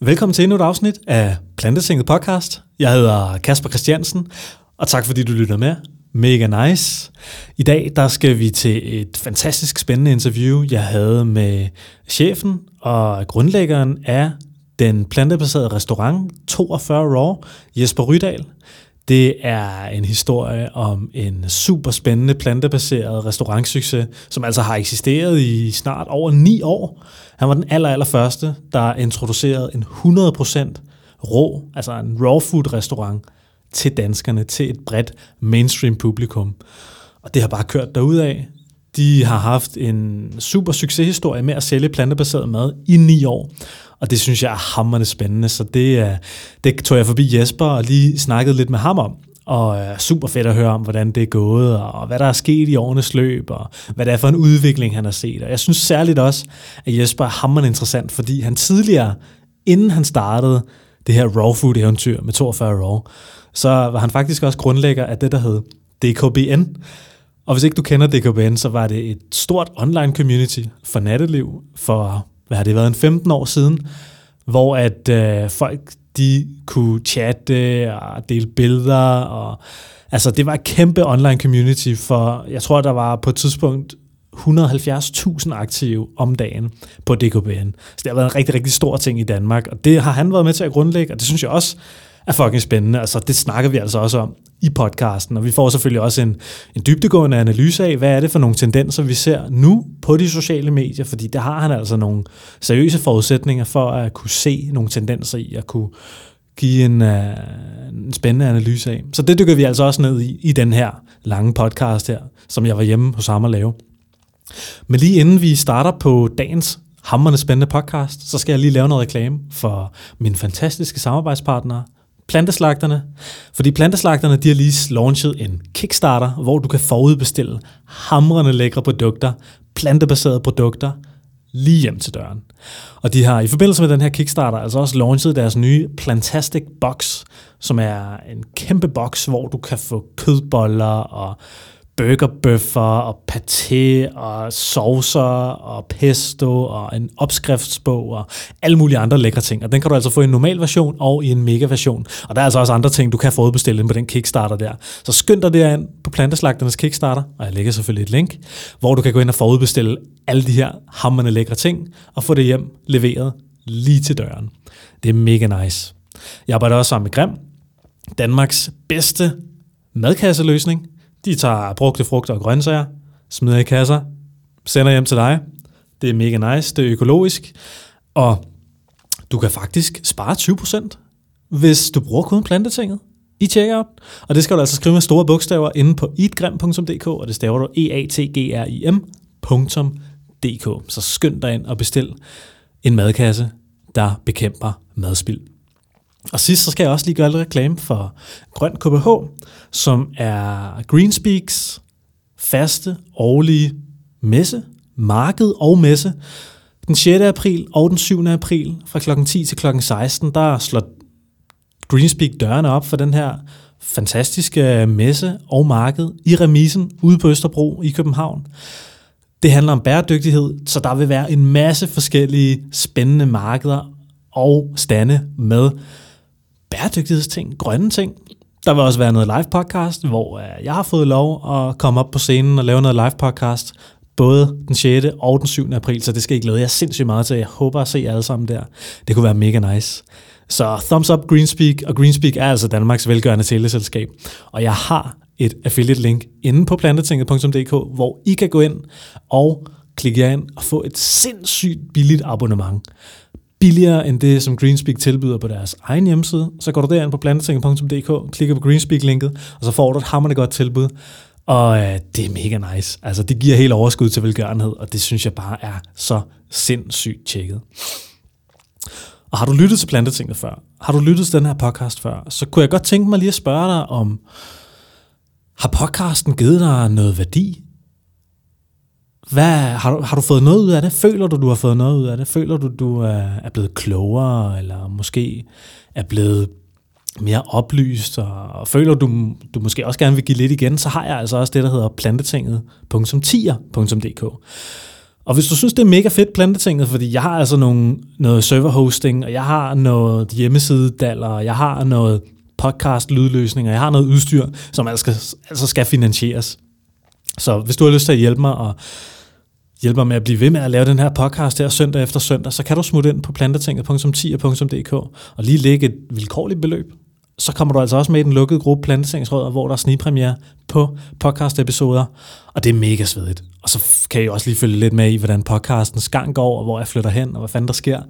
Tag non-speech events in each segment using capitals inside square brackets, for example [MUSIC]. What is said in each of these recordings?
Velkommen til endnu et afsnit af Plantetinget podcast. Jeg hedder Kasper Christiansen, og tak fordi du lytter med. Mega nice. I dag der skal vi til et fantastisk spændende interview, jeg havde med chefen og grundlæggeren af den plantebaserede restaurant 42 Raw, Jesper Rydal. Det er en historie om en super spændende plantebaseret restaurantsucces, som altså har eksisteret i snart over ni år. Han var den aller, aller første, der introducerede en 100% rå, altså en raw food restaurant til danskerne, til et bredt mainstream publikum. Og det har bare kørt af. De har haft en super succeshistorie med at sælge plantebaseret mad i ni år. Og det synes jeg er hammerende spændende, så det, øh, det tog jeg forbi Jesper og lige snakkede lidt med ham om. Og øh, super fedt at høre om, hvordan det er gået, og hvad der er sket i årenes løb, og hvad det er for en udvikling, han har set. Og jeg synes særligt også, at Jesper er hammerende interessant, fordi han tidligere, inden han startede det her raw food eventyr med 42 raw, så var han faktisk også grundlægger af det, der hed DKBN. Og hvis ikke du kender DKBN, så var det et stort online community for natteliv for, hvad har det været, en 15 år siden, hvor at øh, folk de kunne chatte og dele billeder. Og, altså, det var et kæmpe online community for, jeg tror, der var på et tidspunkt 170.000 aktive om dagen på DKBN. Så det har været en rigtig, rigtig stor ting i Danmark, og det har han været med til at grundlægge, og det synes jeg også er fucking spændende. Altså, det snakker vi altså også om i podcasten, og vi får selvfølgelig også en, en dybdegående analyse af, hvad er det for nogle tendenser, vi ser nu på de sociale medier, fordi der har han altså nogle seriøse forudsætninger for at kunne se nogle tendenser i, at kunne give en, uh, en spændende analyse af. Så det dykker vi altså også ned i, i den her lange podcast her, som jeg var hjemme hos ham at lave. Men lige inden vi starter på dagens hammerne spændende podcast, så skal jeg lige lave noget reklame for min fantastiske samarbejdspartner, planteslagterne. Fordi planteslagterne, de har lige launchet en Kickstarter, hvor du kan forudbestille hamrende lækre produkter, plantebaserede produkter, lige hjem til døren. Og de har i forbindelse med den her Kickstarter altså også launchet deres nye Plantastic Box, som er en kæmpe boks, hvor du kan få kødboller og burgerbøffer og paté og saucer og pesto og en opskriftsbog og alle mulige andre lækre ting. Og den kan du altså få i en normal version og i en mega version. Og der er altså også andre ting, du kan forudbestille ind på den Kickstarter der. Så skynd dig derind på Planteslagternes Kickstarter, og jeg lægger selvfølgelig et link, hvor du kan gå ind og forudbestille alle de her hammerne lækre ting og få det hjem leveret lige til døren. Det er mega nice. Jeg arbejder også sammen med Grim, Danmarks bedste madkasseløsning de tager brugte frugter og grøntsager, smider i kasser, sender hjem til dig. Det er mega nice, det er økologisk, og du kan faktisk spare 20%, hvis du bruger koden plantetinget i checkout. Og det skal du altså skrive med store bogstaver inde på eatgrim.dk, og det staver du e a t g r i m.dk. Så skynd dig ind og bestil en madkasse, der bekæmper madspild. Og sidst så skal jeg også lige gøre lidt reklame for Grøn KBH, som er Greenspeaks faste årlige messe, marked og messe. Den 6. april og den 7. april fra kl. 10 til kl. 16, der slår Greenspeak dørene op for den her fantastiske messe og marked i remisen ude på Østerbro i København. Det handler om bæredygtighed, så der vil være en masse forskellige spændende markeder og stande med bæredygtighedsting, grønne ting. Der vil også være noget live podcast, hvor øh, jeg har fået lov at komme op på scenen og lave noget live podcast, både den 6. og den 7. april, så det skal I glæde jer sindssygt meget til. Jeg håber at se jer alle sammen der. Det kunne være mega nice. Så thumbs up Greenspeak, og Greenspeak er altså Danmarks velgørende teleselskab. Og jeg har et affiliate link inde på plantetinget.dk, hvor I kan gå ind og klikke jer ind og få et sindssygt billigt abonnement billigere end det, som Greenspeak tilbyder på deres egen hjemmeside. Så går du derind på plantetinget.dk, klikker på Greenspeak-linket, og så får du et hammerende godt tilbud. Og øh, det er mega nice. Altså, det giver helt overskud til velgørenhed, og det synes jeg bare er så sindssygt tjekket. Og har du lyttet til Plantetinget før? Har du lyttet til den her podcast før? Så kunne jeg godt tænke mig lige at spørge dig om, har podcasten givet dig noget værdi? Hvad, har, du, har du fået noget ud af det? Føler du, du har fået noget ud af det? Føler du, du er, er blevet klogere, eller måske er blevet mere oplyst, og, og føler du, du måske også gerne vil give lidt igen, så har jeg altså også det, der hedder plantetinget.tier.dk. Og hvis du synes, det er mega fedt plantetinget, fordi jeg har altså nogle, noget serverhosting, og jeg har noget hjemmesidedaller, og jeg har noget podcast lydløsning, og jeg har noget udstyr, som altså skal, altså skal finansieres. Så hvis du har lyst til at hjælpe mig og hjælper med at blive ved med at lave den her podcast her søndag efter søndag, så kan du smutte ind på plantetinget.10.dk og lige lægge et vilkårligt beløb. Så kommer du altså også med i den lukkede gruppe Plantetingsråd, hvor der er snigpremiere på podcast-episoder, og det er mega svedigt. Og så kan I også lige følge lidt med i, hvordan podcastens gang går, og hvor jeg flytter hen, og hvad fanden der sker.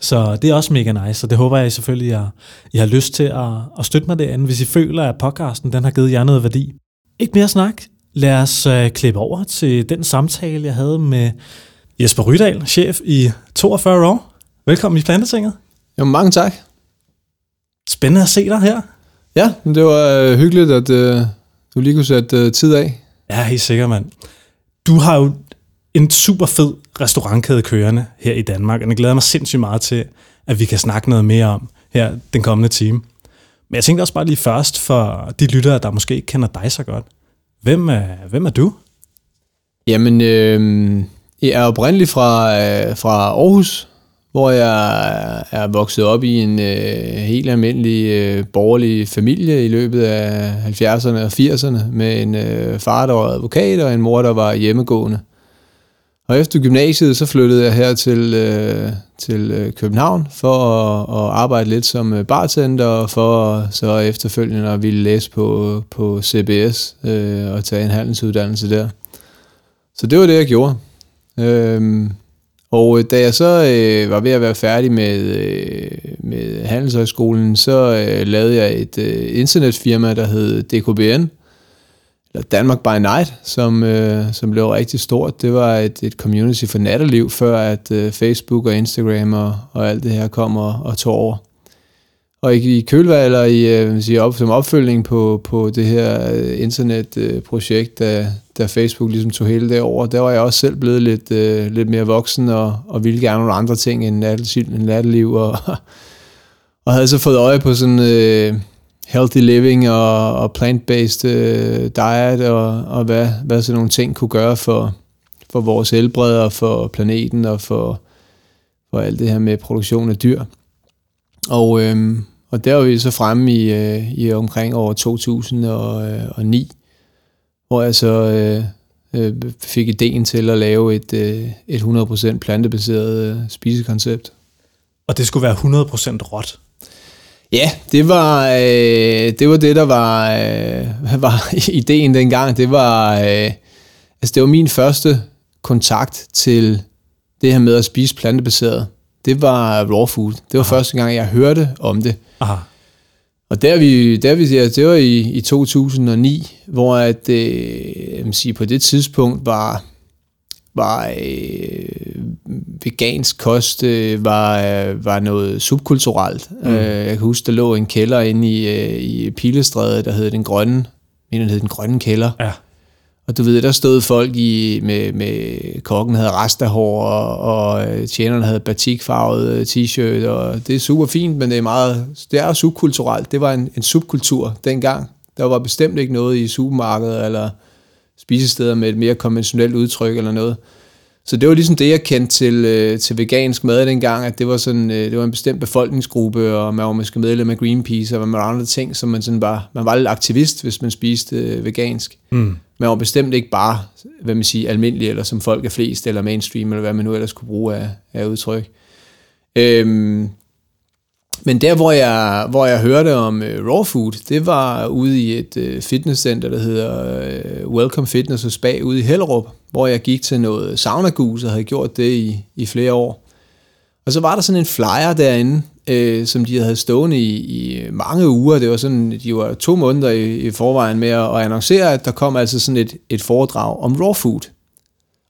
Så det er også mega nice, og det håber jeg selvfølgelig, at I har lyst til at, at støtte mig derinde, hvis I føler, at podcasten den har givet jer noget værdi. Ikke mere snak. Lad os uh, klippe over til den samtale, jeg havde med Jesper Rydal, chef i 42 år. Velkommen i Plantetinget. Jo, mange tak. Spændende at se dig her. Ja, det var uh, hyggeligt, at uh, du lige kunne sætte uh, tid af. Ja, helt sikkert, mand. Du har jo en super fed restaurantkæde kørende her i Danmark, og jeg glæder mig sindssygt meget til, at vi kan snakke noget mere om her den kommende time. Men jeg tænkte også bare lige først for de lyttere, der måske ikke kender dig så godt. Hvem er, hvem er du? Jamen, øh, jeg er oprindeligt fra, øh, fra Aarhus, hvor jeg er vokset op i en øh, helt almindelig øh, borgerlig familie i løbet af 70'erne og 80'erne, med en øh, far, der var advokat, og en mor, der var hjemmegående. Og efter gymnasiet, så flyttede jeg her til, øh, til øh, København for at, at arbejde lidt som øh, bartender, og for så efterfølgende at ville læse på, på CBS øh, og tage en handelsuddannelse der. Så det var det, jeg gjorde. Øhm, og øh, da jeg så øh, var ved at være færdig med, øh, med Handelshøjskolen, så øh, lavede jeg et øh, internetfirma, der hed DKBN, Danmark by Night, som, øh, som blev rigtig stort. Det var et, et community for natteliv, før at øh, Facebook og Instagram og, og alt det her kom og, og tog over. Og i, i kølvær, eller i, øh, sige, op, som opfølgning på, på det her øh, internetprojekt, øh, da, da Facebook ligesom tog hele det over, der var jeg også selv blevet lidt, øh, lidt mere voksen, og, og ville gerne nogle andre ting end natteliv, og, [LAUGHS] og havde så fået øje på sådan øh, healthy living og, og plant-based øh, diet, og, og hvad, hvad sådan nogle ting kunne gøre for, for vores helbred, og for planeten, og for, for alt det her med produktion af dyr. Og, øh, og der var vi så fremme i, øh, i omkring år 2009, øh, hvor jeg så øh, øh, fik ideen til at lave et, øh, et 100% plantebaseret øh, spisekoncept. Og det skulle være 100% råt? Ja, det var, øh, det var det, der var, øh, [LAUGHS] var ideen dengang. Det var, øh, altså det var min første kontakt til det her med at spise plantebaseret. Det var raw food. Det var Aha. første gang, jeg hørte om det. Aha. Og der vi, der vi, ja, det var i, i 2009, hvor at, øh, jeg sige, på det tidspunkt var, var øh, vegansk kost øh, var, øh, var noget subkulturelt. Mm. Øh, jeg kan huske, der lå en kælder inde i, øh, i Pilestræde, der hed Den Grønne, mener, hed Den Grønne Kælder. Ja. Og du ved, der stod folk i, med, med kokken havde rastahår, og, og øh, tjenerne havde batikfarvet øh, t-shirt, og det er super fint, men det er meget, det er subkulturelt. Det var en, en subkultur dengang. Der var bestemt ikke noget i supermarkedet eller spisesteder med et mere konventionelt udtryk eller noget. Så det var ligesom det, jeg kendte til, øh, til vegansk mad dengang, at det var, sådan, øh, det var en bestemt befolkningsgruppe, og man var måske medlem af Greenpeace, og man var andre ting, som man sådan var, man var lidt aktivist, hvis man spiste øh, vegansk. Mm. Man var bestemt ikke bare, hvad man siger, almindelig, eller som folk er flest, eller mainstream, eller hvad man nu ellers kunne bruge af, af udtryk. Øhm, men der, hvor jeg, hvor jeg hørte om uh, raw food, det var ude i et uh, fitnesscenter, der hedder uh, Welcome Fitness og Spa ude i Hellerup, hvor jeg gik til noget sauna og havde gjort det i, i flere år. Og så var der sådan en flyer derinde, øh, som de havde stående i, i mange uger. Det var sådan, de var to måneder i, i forvejen med at, at annoncere, at der kom altså sådan et, et foredrag om raw food.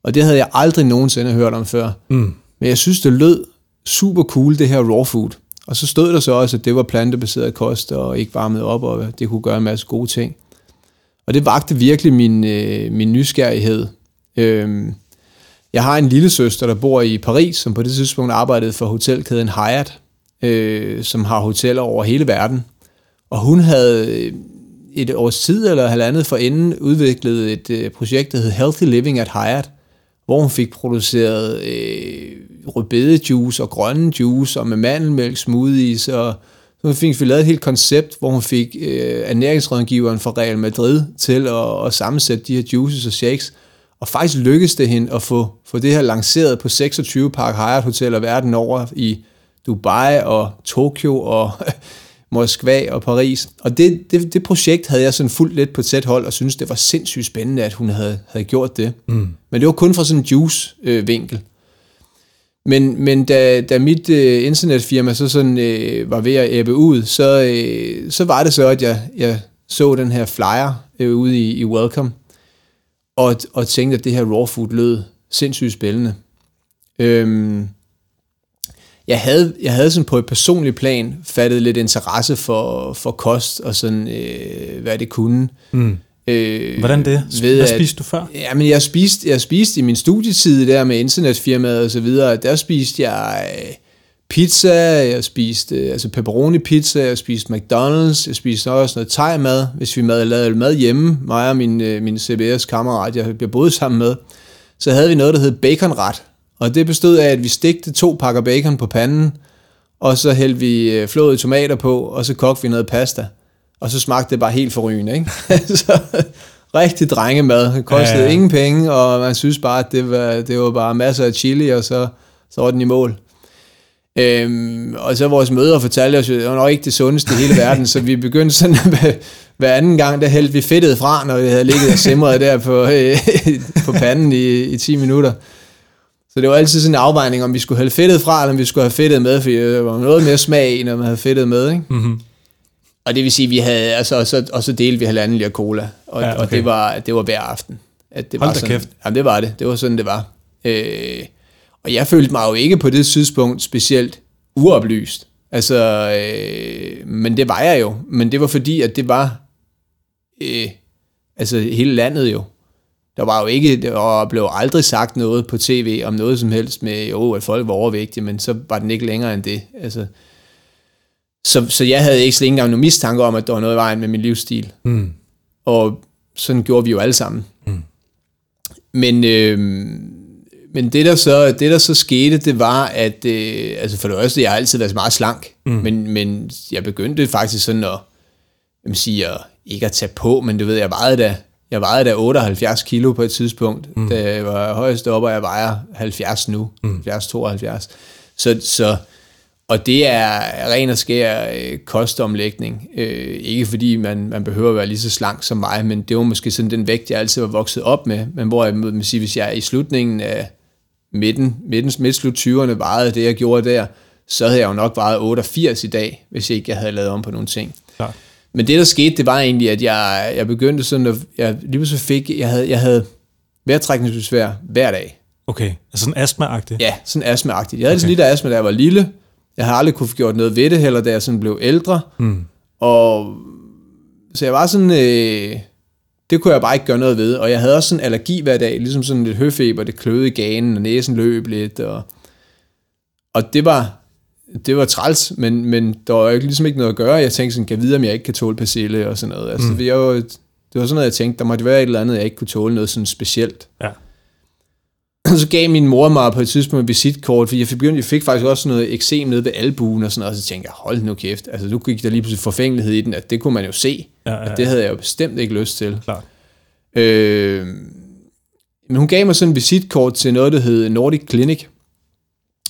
Og det havde jeg aldrig nogensinde hørt om før. Mm. Men jeg synes, det lød super cool, det her raw food. Og så stod der så også, at det var plantebaseret kost, og ikke varmet op, og det kunne gøre en masse gode ting. Og det vagte virkelig min, øh, min nysgerrighed. Øhm, jeg har en lille søster, der bor i Paris, som på det tidspunkt arbejdede for hotelkæden Hyatt, øh, som har hoteller over hele verden. Og hun havde øh, et års tid eller halvandet for inden udviklet et øh, projekt, der hed Healthy Living at Hyatt, hvor hun fik produceret øh, rødbedejuice og grønne juice og med mandelmælk smoothies og så fik vi lavet et helt koncept, hvor hun fik øh, ernæringsrådgiveren fra Real Madrid til at, at sammensætte de her juices og shakes. Og faktisk lykkedes det hende at få, få det her lanceret på 26 Park Hyatt hoteller verden over i Dubai og Tokyo og [LAUGHS] Moskva og Paris. Og det, det, det projekt havde jeg sådan fuldt lidt på tæt hold, og synes det var sindssygt spændende, at hun havde, havde gjort det. Mm. Men det var kun fra sådan en juice-vinkel. men, men da, da mit øh, internetfirma så sådan øh, var ved at æbbe ud, så, øh, så var det så, at jeg, jeg så den her flyer øh, ude i, i Welcome, og, og tænkte, at det her raw food lød sindssygt spændende. Øhm, jeg havde, jeg havde sådan på et personligt plan fattet lidt interesse for, for kost og sådan, øh, hvad det kunne. Mm. Øh, Hvordan det? Ved, hvad spiste du før? Ja, men jeg spiste, jeg spiste i min studietid der med internetfirmaet og så videre, der spiste jeg øh, pizza, jeg spiste øh, altså pepperoni pizza, jeg spiste McDonald's, jeg spiste også noget thai-mad, hvis vi mad, lavede mad hjemme, mig og min, øh, min CBS-kammerat, jeg, jeg boede sammen med, så havde vi noget, der hed baconret, og det bestod af, at vi stegte to pakker bacon på panden, og så hældte vi øh, flåede tomater på, og så kogte vi noget pasta. Og så smagte det bare helt forrygende, ikke? [LAUGHS] så rigtig drengemad. Det kostede ja, ja. ingen penge, og man synes bare, at det var, det var bare masser af chili, og så, så var den i mål. Øhm, og så vores møder fortalte os, at det var nok ikke det sundeste i hele [LAUGHS] verden, så vi begyndte sådan, hver, hver anden gang, der hældte vi fedtet fra, når vi havde ligget og simret der på, øh, [LAUGHS] på panden i, i 10 minutter. Så det var altid sådan en afvejning, om vi skulle have fedtet fra, eller om vi skulle have fedtet med, for det var noget mere smag, når man havde fedtet med, ikke? Mm-hmm. Og det vil sige, vi havde, altså, og, så, og så delte vi halvanden liter cola, og, ja, okay. og det, var, det var hver aften. At det Hold var sådan, kæft. Jamen, det var det. Det var sådan, det var. Øh, og jeg følte mig jo ikke på det tidspunkt specielt uoplyst. Altså, øh, men det var jeg jo. Men det var fordi, at det var øh, altså hele landet jo. Der var jo ikke, der blev aldrig sagt noget på tv om noget som helst med, jo, at folk var overvægtige, men så var den ikke længere end det. Altså, så, så jeg havde ikke slet ikke engang nogen mistanke om, at der var noget i vejen med min livsstil. Mm. Og sådan gjorde vi jo alle sammen. Mm. Men, øh, men det, der så, det, der så skete, det var, at øh, altså for det første, jeg har altid været meget slank, mm. men, men jeg begyndte faktisk sådan at, jeg sige, at, ikke at tage på, men det ved jeg, vejede da, jeg vejede da 78 kilo på et tidspunkt, mm. da jeg var højst oppe, og jeg vejer 70 nu, mm. 70-72. Så, så og det er ren og skær øh, kostomlægning. Øh, ikke fordi man, man behøver at være lige så slank som mig, men det var måske sådan den vægt, jeg altid var vokset op med. Men hvor jeg må sige, hvis jeg i slutningen af midten, midten midt slut 20'erne vejede det, jeg gjorde der, så havde jeg jo nok vejet 88 i dag, hvis ikke jeg havde lavet om på nogle ting. Klar. Men det, der skete, det var egentlig, at jeg, jeg begyndte sådan, at jeg lige pludselig fik, jeg havde, jeg havde vejrtrækningsbesvær hver dag. Okay, altså sådan astma-agtigt? Ja, sådan astma-agtigt. Jeg havde okay. lidt af astma, da jeg var lille, jeg har aldrig kunne få gjort noget ved det heller, da jeg sådan blev ældre. Mm. Og så jeg var sådan, øh, det kunne jeg bare ikke gøre noget ved. Og jeg havde også sådan allergi hver dag, ligesom sådan lidt høfeber, det kløede i ganen, og næsen løb lidt. Og, og det var, det var træls, men, men der var jo ligesom ikke noget at gøre. Jeg tænkte sådan, kan jeg vide, om jeg ikke kan tåle persille og sådan noget. Altså, mm. jeg var, det var sådan noget, jeg tænkte, der måtte være et eller andet, jeg ikke kunne tåle noget sådan specielt. Ja. [CLEARS THROAT] så gav min mor mig på et tidspunkt et visitkort, fordi jeg fik, jeg fik faktisk også noget eksem nede ved albuen og sådan noget, og så tænkte jeg, hold nu kæft, altså nu gik der lige pludselig forfængelighed i den, at det kunne man jo se, ja, ja, ja. at det havde jeg jo bestemt ikke lyst til. Klart. Øh, men hun gav mig sådan et visitkort til noget, der hed Nordic Clinic,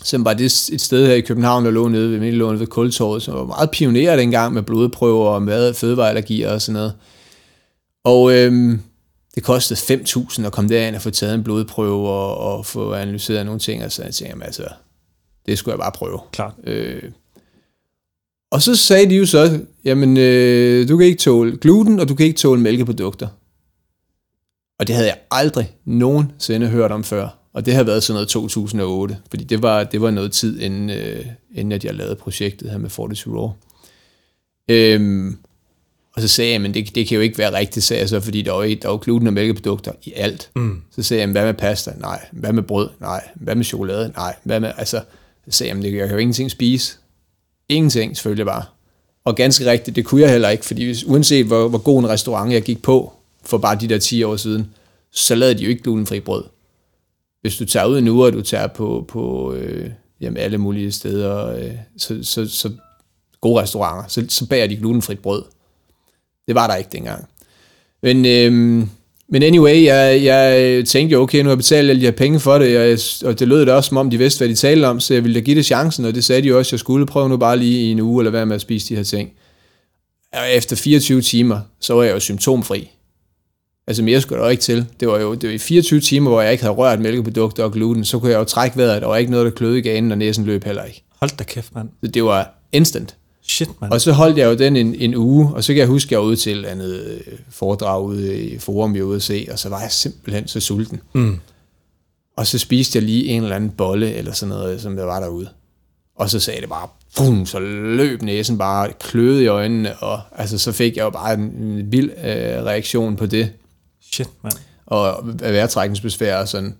som var det et sted her i København, der lå nede ved Middelåen ved Kultorvet, som var meget pioner dengang med blodprøver og mad, fødevareallergier og sådan noget. Og øhm, det kostede 5.000 at komme derind og få taget en blodprøve og, og få analyseret nogle ting, og så jeg tænkte, altså, det skulle jeg bare prøve. Klart. Øh, og så sagde de jo så, jamen, øh, du kan ikke tåle gluten, og du kan ikke tåle mælkeprodukter. Og det havde jeg aldrig nogensinde hørt om før. Og det har været sådan noget 2008, fordi det var, det var noget tid, inden, øh, inden at jeg lavede projektet her med Fortitude Raw. Øhm, og så sagde jeg, men det, det kan jo ikke være rigtigt, sagde jeg så, fordi der er jo, der er jo gluten og mælkeprodukter i alt. Mm. Så sagde jeg, hvad med pasta? Nej. Hvad med brød? Nej. Hvad med chokolade? Nej. Hvad med, altså, så sagde jeg, men det, jeg kan jo ingenting spise. Ingenting, selvfølgelig bare. Og ganske rigtigt, det kunne jeg heller ikke, fordi hvis, uanset hvor, hvor god en restaurant jeg gik på, for bare de der 10 år siden, så lavede de jo ikke glutenfri brød. hvis du tager ud nu, og du tager på, på øh, jamen alle mulige steder, øh, så, så, så gode restauranter, så, så bager de glutenfrit brød. Det var der ikke dengang. Men, øh, men anyway, jeg, jeg tænkte jo, okay, nu har jeg betalt alle de her penge for det, og, og det lød da også, som om de vidste, hvad de talte om, så jeg ville da give det chancen, og det sagde de jo også, jeg skulle prøve nu bare lige i en uge, eller være med at spise de her ting. Og efter 24 timer, så var jeg jo symptomfri. Altså mere skulle der ikke til. Det var jo det var i 24 timer, hvor jeg ikke havde rørt mælkeprodukter og gluten, så kunne jeg jo trække vejret, der var ikke noget, der kløede i ganen, og næsen løb heller ikke. Hold da kæft, mand. Så det var instant. Shit, mand. Og så holdt jeg jo den en, en uge, og så kan jeg huske, at jeg var ude til et andet øh, foredrag ude i Forum, vi var ude at se, og så var jeg simpelthen så sulten. Mm. Og så spiste jeg lige en eller anden bolle, eller sådan noget, som der var derude. Og så sagde det bare, boom, så løb næsen bare kløede i øjnene, og altså, så fik jeg jo bare en, en vild øh, reaktion på det. Shit, mand. Og vejrtrækningsbesvær og sådan.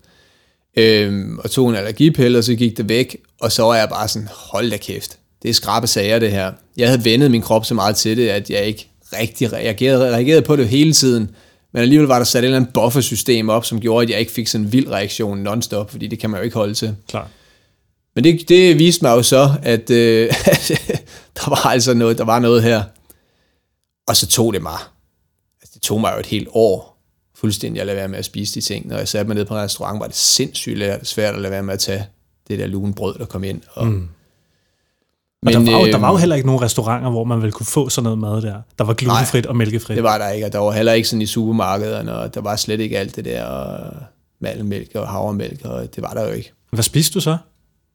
Øhm, og tog en allergipille, og så gik det væk, og så var jeg bare sådan, hold da kæft det er skrabe sager, det her. Jeg havde vendet min krop så meget til det, at jeg ikke rigtig reagerede, reagerede på det hele tiden. Men alligevel var der sat et eller andet buffersystem op, som gjorde, at jeg ikke fik sådan en vild reaktion non-stop, fordi det kan man jo ikke holde til. Klar. Men det, det viste mig jo så, at øh, [LAUGHS] der var altså noget, der var noget her. Og så tog det mig. Altså, det tog mig jo et helt år fuldstændig at lade være med at spise de ting. Når jeg satte mig ned på en restaurant, var det sindssygt svært at lade være med at tage det der lune brød, der kom ind. Og, mm. Men, og der, var jo, der var jo øh, heller ikke nogen restauranter, hvor man ville kunne få sådan noget mad der. Der var glutenfrit nej, og mælkefrit. det var der ikke, og der var heller ikke sådan i supermarkederne, og der var slet ikke alt det der og malmælk og havremælk, og det var der jo ikke. Hvad spiste du så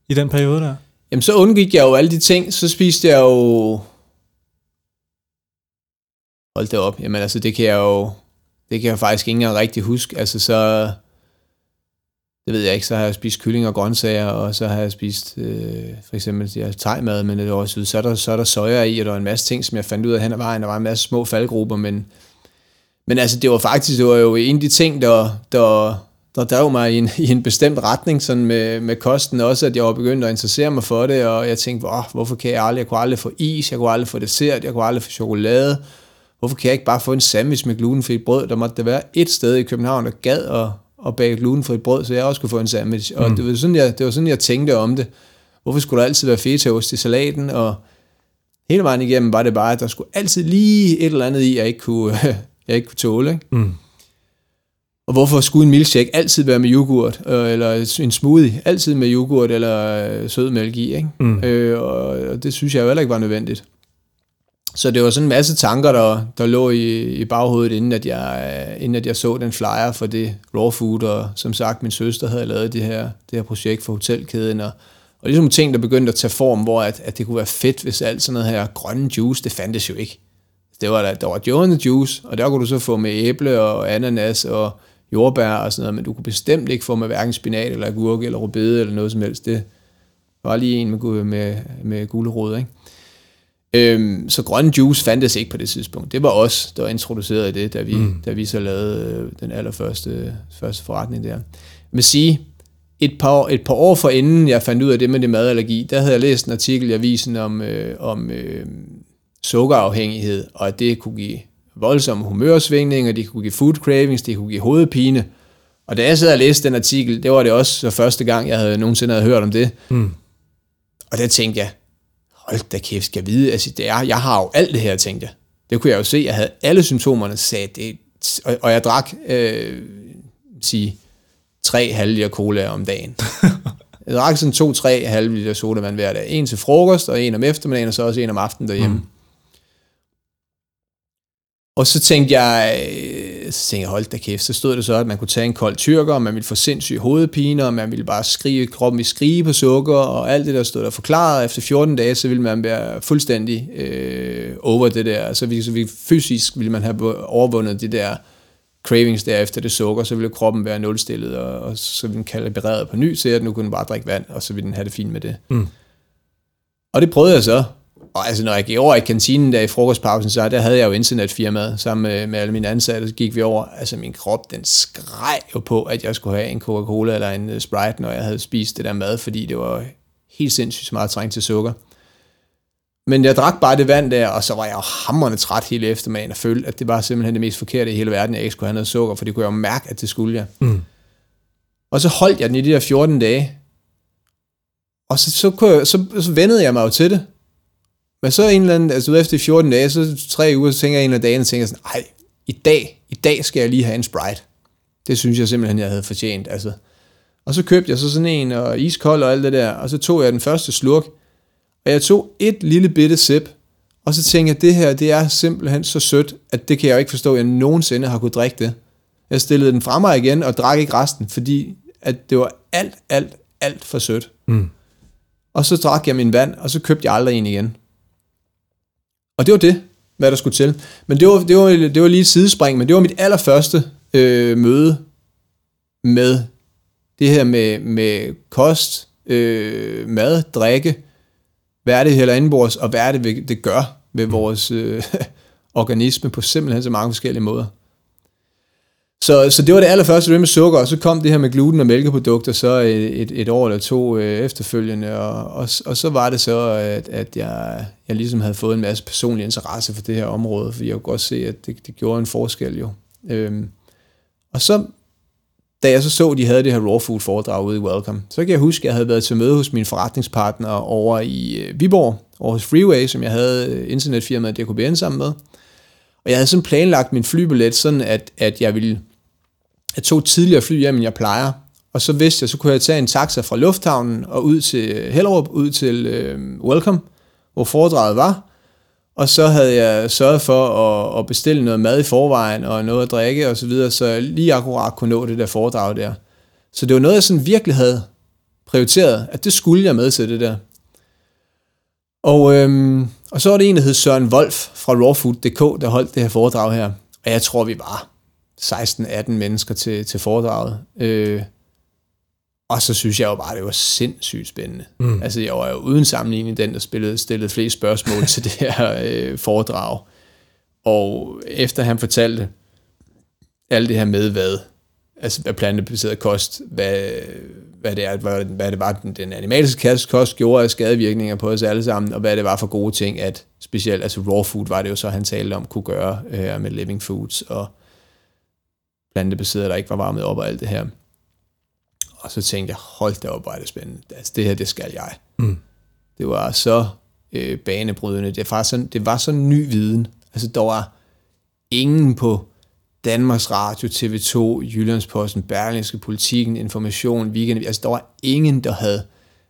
i den periode der? Jamen så undgik jeg jo alle de ting, så spiste jeg jo... Hold det op, jamen altså det kan jeg jo... Det kan jeg faktisk ikke engang rigtig huske. Altså så det ved jeg ikke, så har jeg spist kylling og grøntsager, og så har jeg spist øh, for eksempel ja, tegmad, men det var også, så, er der, så er der soja i, og der er en masse ting, som jeg fandt ud af hen ad vejen. Der var en masse små faldgrupper, men, men altså, det var faktisk det var jo en af de ting, der, der, der drev mig i en, i en bestemt retning sådan med, med kosten også, at jeg var begyndt at interessere mig for det, og jeg tænkte, oh, hvorfor kan jeg aldrig, jeg kunne aldrig få is, jeg kunne aldrig få dessert, jeg kunne aldrig få chokolade, hvorfor kan jeg ikke bare få en sandwich med glutenfri brød? Der måtte der være et sted i København, der gad at, og bage glutenfri brød, så jeg også kunne få en sandwich. Og mm. det, var sådan, jeg, det var sådan, jeg tænkte om det. Hvorfor skulle der altid være fetaost i salaten? Og hele vejen igennem var det bare, at der skulle altid lige et eller andet i, jeg ikke kunne, [LAUGHS] jeg ikke kunne tåle. Ikke? Mm. Og hvorfor skulle en milkshake altid være med yoghurt, øh, eller en smoothie altid med yoghurt eller øh, sødmælk i? Ikke? Mm. Øh, og, og det synes jeg jo heller ikke var nødvendigt. Så det var sådan en masse tanker, der, der lå i, i baghovedet, inden at, jeg, øh, inden at jeg så den flyer for det raw food, og som sagt, min søster havde lavet det her, det her projekt for hotelkæden, og, og ligesom ting, der begyndte at tage form, hvor at, at det kunne være fedt, hvis alt sådan noget her grønne juice, det fandtes jo ikke. Det var der, der var Jones juice, og der kunne du så få med æble og ananas og jordbær og sådan noget, men du kunne bestemt ikke få med hverken spinat eller agurk eller rubede eller noget som helst. Det var lige en med, med, med gulerod, ikke? Øhm, så grøn juice fandtes ikke på det tidspunkt. Det var os, der introducerede det, da vi, mm. da vi så lavede øh, den allerførste første forretning der. Men sige, et par, et par år forinden jeg fandt ud af det med det madallergi, der havde jeg læst en artikel i avisen om, øh, om øh, sukkerafhængighed, og at det kunne give voldsomme humørsvingninger, det kunne give food cravings, det kunne give hovedpine. Og da jeg sad og læste den artikel, det var det også så første gang, jeg havde nogensinde havde hørt om det. Mm. Og der tænkte jeg, hold da kæft, skal jeg vide, altså det er, jeg har jo alt det her, tænkte jeg. Det kunne jeg jo se, jeg havde alle symptomerne, sagde det, og, og jeg drak, øh, sige, tre halve liter cola om dagen. [LAUGHS] jeg drak sådan to-tre halve liter sodavand hver dag. En til frokost, og en om eftermiddagen, og så også en om aftenen derhjemme. Mm. Og så tænkte jeg, øh, så tænkte jeg, hold da kæft, så stod det så, at man kunne tage en kold tyrker, og man ville få sindssyge hovedpine, og man ville bare skrige, kroppen i skrige på sukker, og alt det der stod der forklaret. Efter 14 dage, så ville man være fuldstændig øh, over det der. Så, vi, så vi, fysisk ville man have overvundet de der cravings der efter det sukker, så ville kroppen være nulstillet, og, og så ville den kalibreret på ny til, at nu kunne den bare drikke vand, og så ville den have det fint med det. Mm. Og det prøvede jeg så, og altså, når jeg gik over i kantinen der i frokostpausen, så der havde jeg jo internetfirmaet sammen med, med alle mine ansatte, så gik vi over. Altså, min krop, den skreg jo på, at jeg skulle have en Coca-Cola eller en uh, Sprite, når jeg havde spist det der mad, fordi det var helt sindssygt meget trængt til sukker. Men jeg drak bare det vand der, og så var jeg jo hammerende træt hele eftermiddagen, og følte, at det var simpelthen det mest forkerte i hele verden, at jeg ikke skulle have noget sukker, for det kunne jeg jo mærke, at det skulle jeg. Mm. Og så holdt jeg den i de der 14 dage. Og så, så, kunne jeg, så, så vendede jeg mig jo til det. Men så en eller anden, altså efter 14 dage, så tre uger, så tænker jeg en af dagene, og tænker sådan, ej, i dag, i dag skal jeg lige have en Sprite. Det synes jeg simpelthen, jeg havde fortjent. Altså. Og så købte jeg så sådan en, og iskold og alt det der, og så tog jeg den første slurk, og jeg tog et lille bitte sip, og så tænkte jeg, det her, det er simpelthen så sødt, at det kan jeg jo ikke forstå, at jeg nogensinde har kunne drikke det. Jeg stillede den fra mig igen, og drak ikke resten, fordi at det var alt, alt, alt for sødt. Mm. Og så drak jeg min vand, og så købte jeg aldrig en igen. Og det var det, hvad der skulle til. Men det var, det var, det var lige et sidespring, men det var mit allerførste øh, møde med det her med, med kost, øh, mad, drikke, hvad er det heller indenbords, og hvad er det, det gør ved vores øh, [LAUGHS] organisme på simpelthen så mange forskellige måder. Så, så det var det allerførste, det med sukker, og så kom det her med gluten og mælkeprodukter så et, et, år eller to øh, efterfølgende, og, og, og så var det så, at, at jeg, jeg ligesom havde fået en masse personlig interesse for det her område, for jeg kunne godt se, at det, det gjorde en forskel jo. Øhm, og så, da jeg så så, at de havde det her raw food foredrag ude i Welcome, så kan jeg huske, at jeg havde været til møde hos min forretningspartner over i øh, Viborg, over hos Freeway, som jeg havde øh, internetfirmaet DKBN sammen med. Og jeg havde sådan planlagt min flybillet sådan, at, at jeg ville jeg tog tidligere fly hjem, end jeg plejer. Og så vidste jeg, så kunne jeg tage en taxa fra lufthavnen og ud til Hellerup, ud til øh, Welcome, hvor foredraget var. Og så havde jeg sørget for at, at bestille noget mad i forvejen og noget at drikke og så videre, så jeg lige akkurat kunne nå det der foredrag der. Så det var noget, jeg sådan virkelig havde prioriteret, at det skulle jeg med til det der. Og, øhm, og så var det en, der hed Søren Wolf fra rawfood.dk, der holdt det her foredrag her. Og jeg tror, vi var 16-18 mennesker til, til foredraget. Øh, og så synes jeg jo bare, det var sindssygt spændende. Mm. Altså, jeg var jo uden sammenligning den, der spillede, stillede flest spørgsmål [LAUGHS] til det her øh, foredrag. Og efter han fortalte alt det her med, hvad, altså hvad plantebaseret kost, hvad, hvad, det er, hvad, hvad det var, den, den animalske kost gjorde af skadevirkninger på os alle sammen, og hvad det var for gode ting, at specielt, altså raw food var det jo så, han talte om, kunne gøre øh, med living foods, og plantebaseret, der ikke var varmet op og alt det her. Og så tænkte jeg, hold da op, hvor er det spændende. Altså, det her, det skal jeg. Mm. Det var så øh, banebrydende. Det var, sådan, det var sådan ny viden. Altså, der var ingen på Danmarks Radio, TV2, Jyllandsposten, Berlingske Politikken, Information, Weekend. Altså, der var ingen, der havde,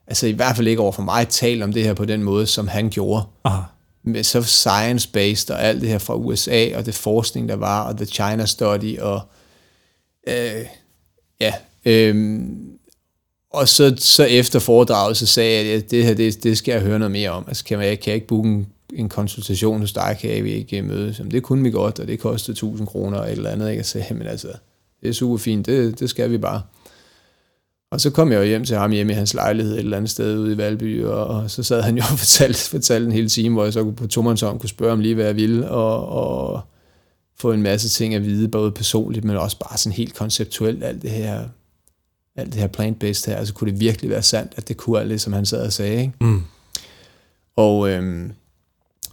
altså i hvert fald ikke over for mig, talt om det her på den måde, som han gjorde. Aha. Med så science-based og alt det her fra USA, og det forskning, der var, og The China Study, og Øh, ja, øh, og så, så efter foredraget, så sagde jeg, at det her, det, det skal jeg høre noget mere om. Altså, kan, jeg, kan jeg ikke booke en, en konsultation hos dig, kan jeg ikke øh, møde? Så det kunne vi godt, og det kostede 1000 kroner og et eller andet. Ikke? Jeg sagde, [LAUGHS] men altså, det er super fint, det, det skal vi bare. Og så kom jeg jo hjem til ham hjemme i hans lejlighed et eller andet sted ude i Valby, og så sad han jo og fortalte, fortalte en hel time, hvor jeg så på tomandshånd kunne spørge om lige, hvad jeg ville, og, og få en masse ting at vide, både personligt, men også bare sådan helt konceptuelt, alt det her, alt det her plant-based her, altså kunne det virkelig være sandt, at det kunne alt det, som han sad og sagde, ikke? Mm. Og øhm,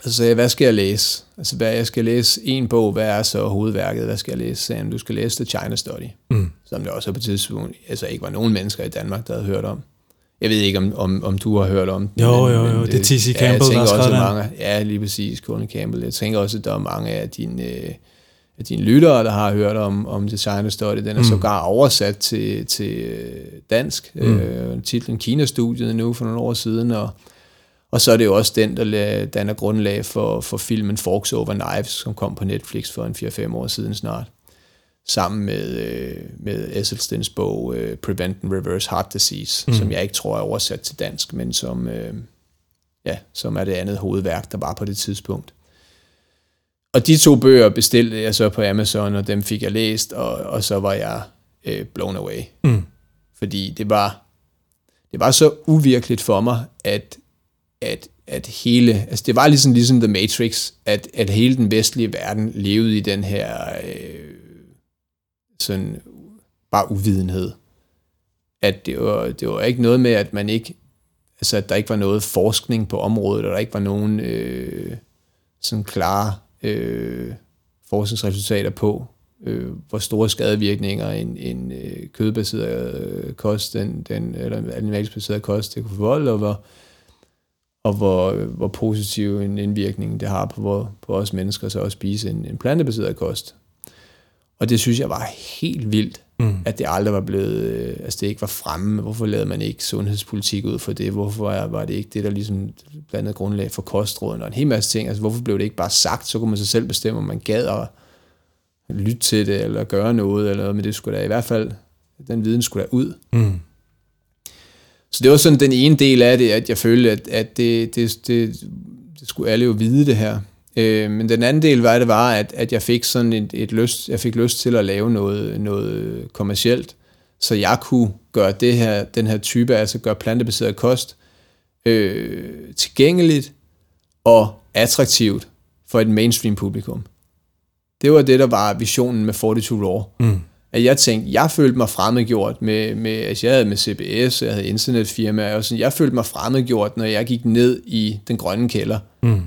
så sagde jeg, hvad skal jeg læse? Altså, hvad, jeg skal læse en bog, hvad er så hovedværket, hvad skal jeg læse? Så han, du skal læse The China Study, mm. som det også på tidspunkt, altså ikke var nogen mennesker i Danmark, der havde hørt om. Jeg ved ikke, om, om, om du har hørt om det. Jo, men, jo, jo, det, det er T.C. Campbell, ja, jeg tænker også, mange, Ja, lige præcis, Colin Campbell. Jeg tænker også, at der er mange af dine... Øh, af dine lyttere, der har hørt om, om Designer Study. Den er mm. sågar oversat til, til øh, dansk. Mm. Øh, titlen Kina-studiet nu for nogle år siden, og, og så er det jo også den, der danner grundlag for, for filmen Forks Over Knives, som kom på Netflix for en 4-5 år siden snart, sammen med, øh, med Esselstens bog Prevent and Reverse Heart Disease, mm. som jeg ikke tror er oversat til dansk, men som, ja, som er det andet hovedværk, der var på det tidspunkt. Og de to bøger bestilte jeg så på Amazon, og dem fik jeg læst, og, og så var jeg øh, blown away. Mm. Fordi det var, det var så uvirkeligt for mig, at, at, at hele, altså det var ligesom, ligesom The Matrix, at, at hele den vestlige verden levede i den her øh, sådan bare uvidenhed. At det var, det var ikke noget med, at man ikke, altså at der ikke var noget forskning på området, og der ikke var nogen øh, sådan klare øh, forskningsresultater på, øh, hvor store skadevirkninger en, en øh, kødbaseret øh, kost, den, den, eller animalsk baseret kost, det kunne forvolde, og hvor, og hvor, øh, hvor positiv en indvirkning det har på, hvor, på os mennesker så at spise en, en plantebaseret kost. Og det synes jeg var helt vildt, mm. at det aldrig var blevet, øh, altså det ikke var fremme. Hvorfor lavede man ikke sundhedspolitik ud for det? Hvorfor var, det ikke det, der ligesom blandt grundlag for kostråden og en hel masse ting? Altså hvorfor blev det ikke bare sagt? Så kunne man sig selv bestemme, om man gad at lytte til det, eller gøre noget, eller noget, men det skulle da i hvert fald, den viden skulle da ud. Mm. Så det var sådan den ene del af det, at jeg følte, at, at det, det, det, det skulle alle jo vide det her. Øh, men den anden del var det var, at, at jeg fik sådan et, et lyst, jeg fik lyst til at lave noget, noget kommercielt, så jeg kunne gøre det her, den her type, altså gøre plantebaseret kost, øh, tilgængeligt og attraktivt for et mainstream publikum. Det var det, der var visionen med 42 Raw. Mm. At jeg tænkte, jeg følte mig fremmedgjort med, med altså jeg havde med CBS, jeg havde internetfirma, og sådan, jeg følte mig fremmedgjort, når jeg gik ned i den grønne kælder. Mm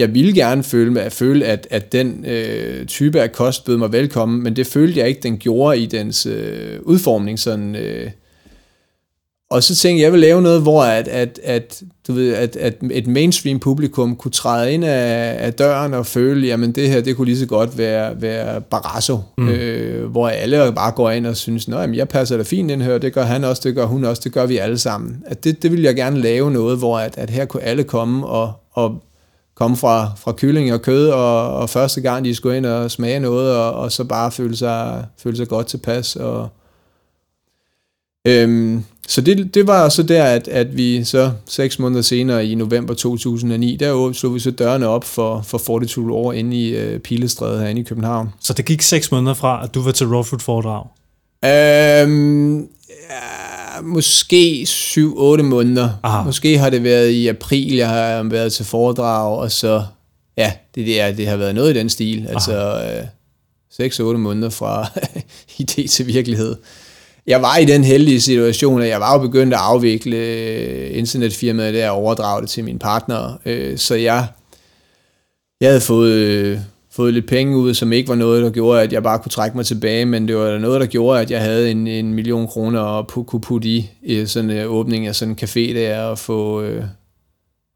jeg ville gerne føle, at, føle, at, at den øh, type af kost bød mig velkommen, men det følte jeg ikke, den gjorde i dens øh, udformning. Sådan, øh. Og så tænkte jeg, jeg vil lave noget, hvor at, at, at, du ved, at, at et mainstream publikum kunne træde ind af, af døren og føle, jamen det her, det kunne lige så godt være, være Barrasso, mm. øh, hvor alle bare går ind og synes, at jeg passer da fint ind her, det gør han også, det gør hun også, det gør vi alle sammen. At det, det vil jeg gerne lave noget, hvor at, at her kunne alle komme og, og komme fra, fra kylling og kød, og, og første gang de skulle ind og smage noget, og, og så bare føle sig, føle sig godt tilpas. Og, øhm, så det, det var så der, at, at vi så seks måneder senere i november 2009, der slog vi så dørene op for, for 42 år inde i øh, Pilestrædet herinde i København. Så det gik seks måneder fra, at du var til Raw Food foredrag? Øhm, ja, måske 7-8 måneder. Aha. Måske har det været i april, jeg har været til foredrag, og så, ja, det, det, er, det har været noget i den stil. Aha. Altså øh, 6-8 måneder fra [LAUGHS] idé til virkelighed. Jeg var i den heldige situation, at jeg var jo begyndt at afvikle øh, internetfirmaet der og overdrage det til min partner. Øh, så jeg, jeg havde fået... Øh, fået lidt penge ud, som ikke var noget, der gjorde, at jeg bare kunne trække mig tilbage, men det var noget, der gjorde, at jeg havde en, en million kroner at kunne putte i, i sådan øh, en åbning af sådan en café der, og få, øh,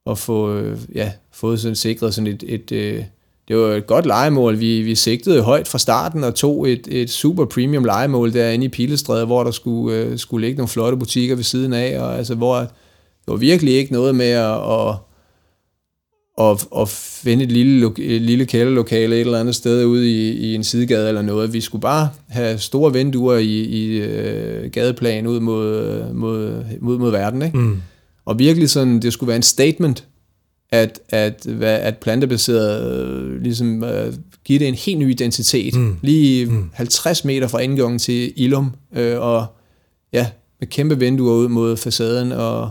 og få øh, ja, fået sådan sikret sådan et, et øh, det var et godt legemål. Vi, vi sigtede højt fra starten og tog et, et super premium legemål derinde i Pilestræde, hvor der skulle, øh, skulle ligge nogle flotte butikker ved siden af, og altså, hvor det var virkelig ikke noget med at, at og, og finde et lille, et lille kælderlokale et eller andet sted ude i, i en sidegade eller noget. Vi skulle bare have store vinduer i, i uh, gadeplan ud mod, mod, mod, mod verden. Ikke? Mm. Og virkelig sådan, det skulle være en statement, at, at, at plantebaseret uh, ligesom uh, give det en helt ny identitet. Mm. Lige mm. 50 meter fra indgangen til Ilum, uh, og ja, med kæmpe vinduer ud mod facaden, og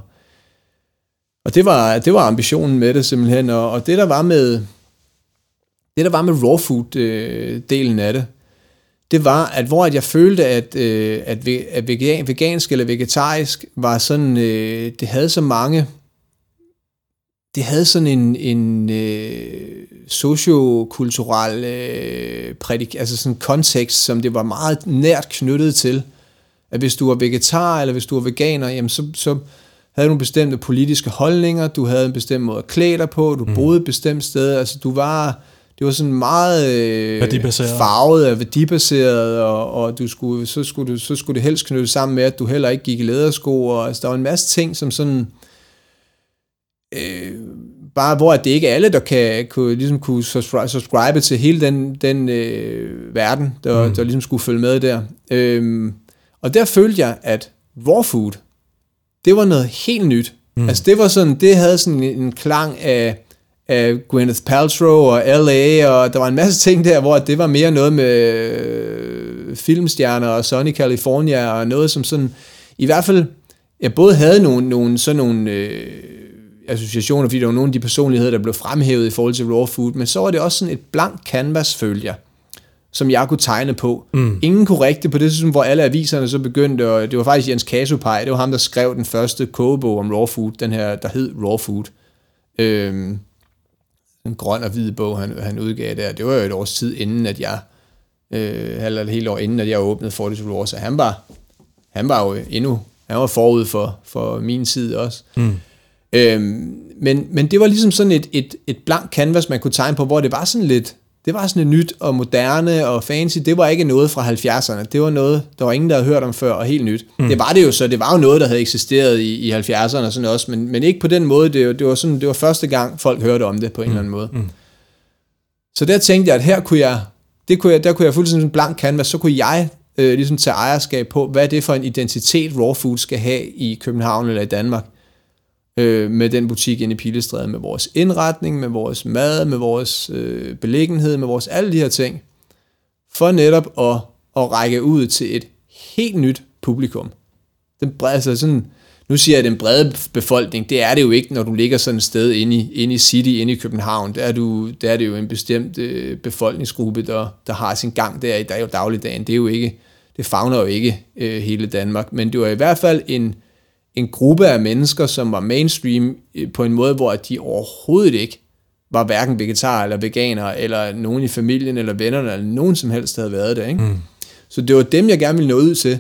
og det var, det var ambitionen med det simpelthen, og, og det der var med, det der var med raw food øh, delen af det, det var, at hvor at jeg følte, at, øh, at, at vegan, vegansk eller vegetarisk var sådan, øh, det havde så mange, det havde sådan en, en øh, sociokulturel øh, prædik, altså sådan en kontekst, som det var meget nært knyttet til, at hvis du var vegetar eller hvis du var veganer, jamen så, så, havde nogle bestemte politiske holdninger, du havde en bestemt måde at klæde dig på, du mm. boede et bestemt sted, altså du var, det var sådan meget øh, farvet og værdibaseret, og, og du skulle, så, skulle du, så skulle det helst knytte sammen med, at du heller ikke gik i ledersko, og altså, der var en masse ting, som sådan, øh, bare hvor det ikke er alle, der kan, kunne, ligesom kunne subscribe til hele den, den øh, verden, der, mm. der ligesom skulle følge med der. Øh, og der følte jeg, at raw food, det var noget helt nyt. Mm. Altså det var sådan, det havde sådan en klang af, af Gwyneth Paltrow og L.A., og der var en masse ting der, hvor det var mere noget med øh, filmstjerner og Sunny California, og noget som sådan, i hvert fald, jeg både havde nogle, nogle sådan nogle øh, associationer, fordi der var nogle af de personligheder, der blev fremhævet i forhold til raw food, men så var det også sådan et blank canvas, følger som jeg kunne tegne på. Mm. Ingen korrekte på det tidspunkt, hvor alle aviserne så begyndte, og det var faktisk Jens Kasupaj, det var ham, der skrev den første kogebog om raw food, den her, der hed Raw Food. Øhm, en grøn og hvid bog, han, han udgav der. Det var jo et års tid inden, at jeg øh, eller helt år inden, at jeg åbnede 42 år, så han var, han var jo endnu, han var forud for, for min side også. Mm. Øhm, men, men det var ligesom sådan et, et, et blank canvas, man kunne tegne på, hvor det var sådan lidt, det var sådan et nyt og moderne og fancy. Det var ikke noget fra 70'erne. Det var noget, der var ingen, der havde hørt om før, og helt nyt. Mm. Det var det jo så. Det var jo noget, der havde eksisteret i, i 70'erne og sådan også, men, men ikke på den måde. Det, det, var sådan, det var første gang, folk hørte om det på en mm. eller anden måde. Mm. Så der tænkte jeg, at her kunne jeg, det kunne jeg, der kunne jeg fuldstændig en blank canvas, så kunne jeg øh, ligesom tage ejerskab på, hvad er det for en identitet Raw Food skal have i København eller i Danmark øh, med den butik inde i Pilestræde, med vores indretning, med vores mad, med vores øh, beliggenhed, med vores alle de her ting, for netop at, at række ud til et helt nyt publikum. Den brede, altså sådan, nu siger jeg den brede befolkning, det er det jo ikke, når du ligger sådan et sted inde i, inde i City, inde i København. Der er, du, der er det jo en bestemt øh, befolkningsgruppe, der, der har sin gang der, i er jo dagligdagen. Det er jo ikke, det fagner jo ikke øh, hele Danmark, men det var i hvert fald en, en gruppe af mennesker, som var mainstream øh, på en måde, hvor de overhovedet ikke var hverken vegetar eller veganer, eller nogen i familien eller vennerne, eller nogen som helst havde været det. Ikke? Mm. Så det var dem, jeg gerne ville nå ud til,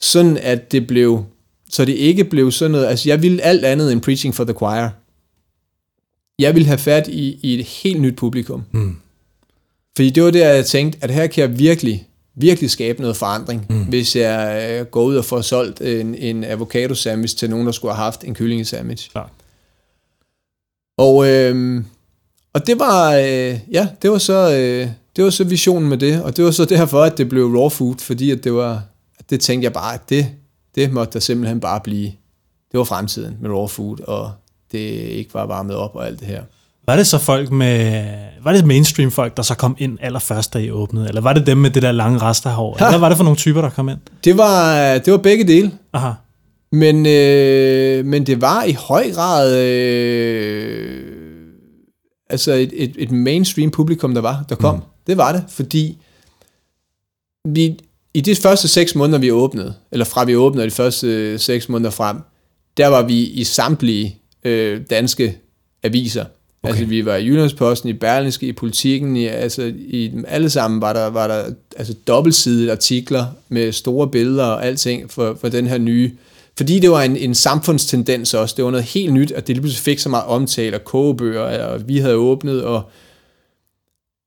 sådan at det blev, så det ikke blev sådan noget, altså jeg ville alt andet end preaching for the choir. Jeg ville have fat i, i et helt nyt publikum. Mm. Fordi det var der, jeg tænkte, at her kan jeg virkelig virkelig skabe noget forandring, mm. hvis jeg øh, går ud og får solgt en, en avocado sandwich til nogen, der skulle have haft en kylling sandwich. Ja. Og, øh, og det var, øh, ja, det var så, øh, det var så visionen med det, og det var så derfor, at det blev raw food, fordi at det var, det tænkte jeg bare, at det, det måtte der simpelthen bare blive, det var fremtiden med raw food, og det ikke var varmet op og alt det her. Var det så folk med, var det mainstream folk, der så kom ind allerførst, da I åbnede? Eller var det dem med det der lange resterhår? Eller var det for nogle typer, der kom ind? Det var, det var begge dele. Aha. Men, øh, men det var i høj grad øh, altså et, et, et mainstream publikum, der var, der kom. Mm. Det var det, fordi vi, i de første seks måneder, vi åbnede, eller fra vi åbnede de første øh, seks måneder frem, der var vi i samtlige øh, danske aviser. Okay. Altså vi var i Jyllandsposten, i Berlingske, i Politiken, i, altså i dem alle sammen var der, var der altså dobbeltsidede artikler med store billeder og alting for, for den her nye. Fordi det var en, en samfundstendens også, det var noget helt nyt, at det lige pludselig fik så meget omtale og kogebøger, og vi havde åbnet, og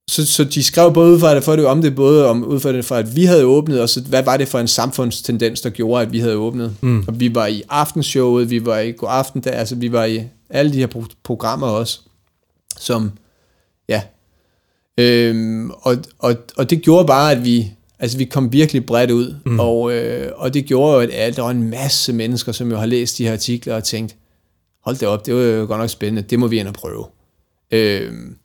så, så de skrev både ud fra det, for det om det, både om, ud fra det fra, at vi havde åbnet, og så hvad var det for en samfundstendens, der gjorde, at vi havde åbnet. Mm. Og vi var i aftenshowet, vi var i god aften, der, altså vi var i alle de her pro- programmer også som, ja, øhm, og, og, og det gjorde bare, at vi, altså vi kom virkelig bredt ud, mm. og, øh, og det gjorde jo, at der var en masse mennesker, som jo har læst de her artikler og tænkt, hold det op, det var jo godt nok spændende, det må vi ind og prøve. Øhm,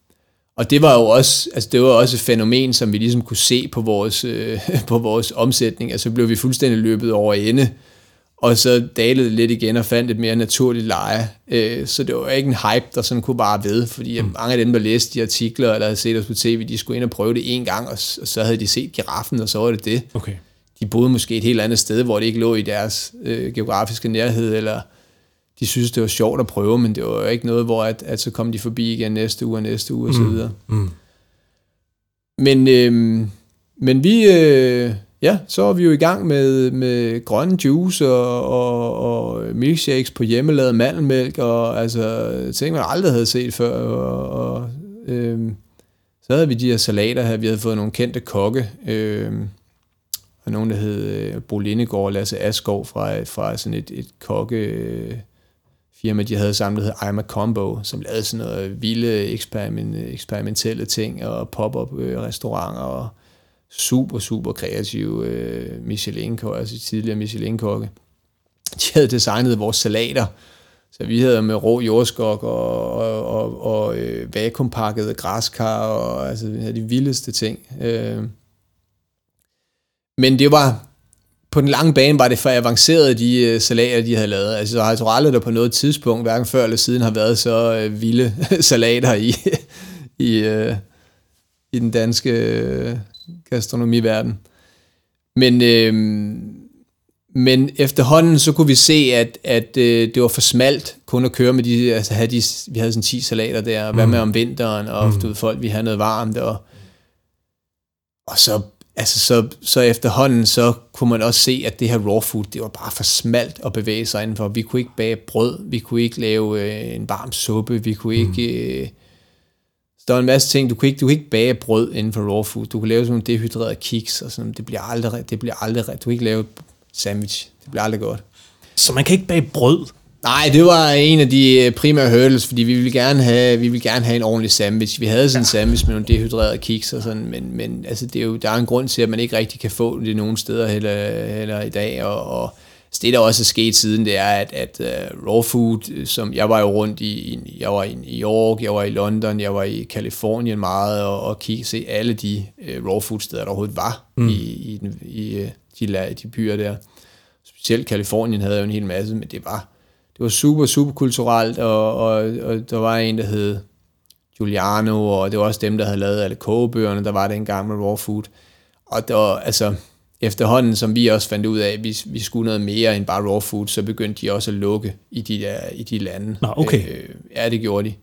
og det var jo også, altså det var også et fænomen, som vi ligesom kunne se på vores, øh, [LAUGHS] på vores omsætning. Altså blev vi fuldstændig løbet over ende og så dalede lidt igen og fandt et mere naturligt leje. Øh, så det var ikke en hype, der sådan kunne bare ved, fordi mm. mange af dem, der læste de artikler, eller havde set os på tv, de skulle ind og prøve det en gang, og, så havde de set giraffen, og så var det det. Okay. De boede måske et helt andet sted, hvor det ikke lå i deres øh, geografiske nærhed, eller de synes, det var sjovt at prøve, men det var jo ikke noget, hvor at, at så kom de forbi igen næste uge og næste uge, og så mm. videre. Mm. Men, øh, men vi... Øh, ja, så er vi jo i gang med, med grønne juice og, og, og milkshakes på hjemmelavet mandelmælk, og altså ting, man aldrig havde set før. Og, og øhm, så havde vi de her salater her, vi havde fået nogle kendte kokke, øhm, og nogen, der hed øh, Bo Lindegård og Lasse Askov fra, fra sådan et, et kokke øh, firma, de havde samlet, der hed I'm a Combo, som lavede sådan noget vilde eksperiment, eksperimentelle ting, og pop-up øh, restauranter, og super, super kreative øh, Michelin-kokke, altså tidligere Michelin-kokke. De havde designet vores salater, så vi havde med rå jordskok og, og, og, og øh, græskar, og altså vi havde de vildeste ting. Øh. Men det var, på den lange bane var det for avanceret, de øh, salater, de havde lavet. Altså, jeg tror aldrig, der på noget tidspunkt, hverken før eller siden, har været så øh, vilde [LAUGHS] salater i, i, øh, i den danske øh, gastronomiverden. Men, øh, men efterhånden så kunne vi se, at, at øh, det var for smalt kun at køre med de, altså have de, vi havde sådan 10 salater der, og hvad mm. med om vinteren, og mm. du ved, folk vi have noget varmt, og, og så altså så, så efterhånden, så kunne man også se, at det her raw food, det var bare for smalt at bevæge sig indenfor. Vi kunne ikke bage brød, vi kunne ikke lave øh, en varm suppe, vi kunne ikke... Mm. Øh, der var en masse ting, du kunne ikke, du kunne ikke bage brød inden for raw food. Du kunne lave sådan nogle dehydrerede kiks, og sådan, det bliver aldrig, det bliver aldrig, du kan ikke lave sandwich. Det bliver aldrig godt. Så man kan ikke bage brød? Nej, det var en af de øh, primære hurdles, fordi vi ville gerne have, vi ville gerne have en ordentlig sandwich. Vi havde sådan en sandwich med nogle dehydrerede kiks og sådan, men, men altså, det er jo, der er en grund til, at man ikke rigtig kan få det nogen steder heller, heller i dag, og, og så det, der også er sket siden, det er, at, at uh, raw food, som jeg var jo rundt i, jeg var i New York, jeg var i London, jeg var i Kalifornien meget, og, og kigge, se alle de uh, raw food steder, der overhovedet var mm. i, i, i de, de byer der. Specielt Kalifornien havde jo en hel masse, men det var, det var super, super kulturelt, og, og, og der var en, der hed Giuliano, og det var også dem, der havde lavet alle kogebøgerne, der var det engang med raw food. Og der altså, efterhånden, som vi også fandt ud af, at vi, vi skulle noget mere end bare raw food, så begyndte de også at lukke i de, der, i de lande. Nå, okay. Øh, ja, det gjorde de.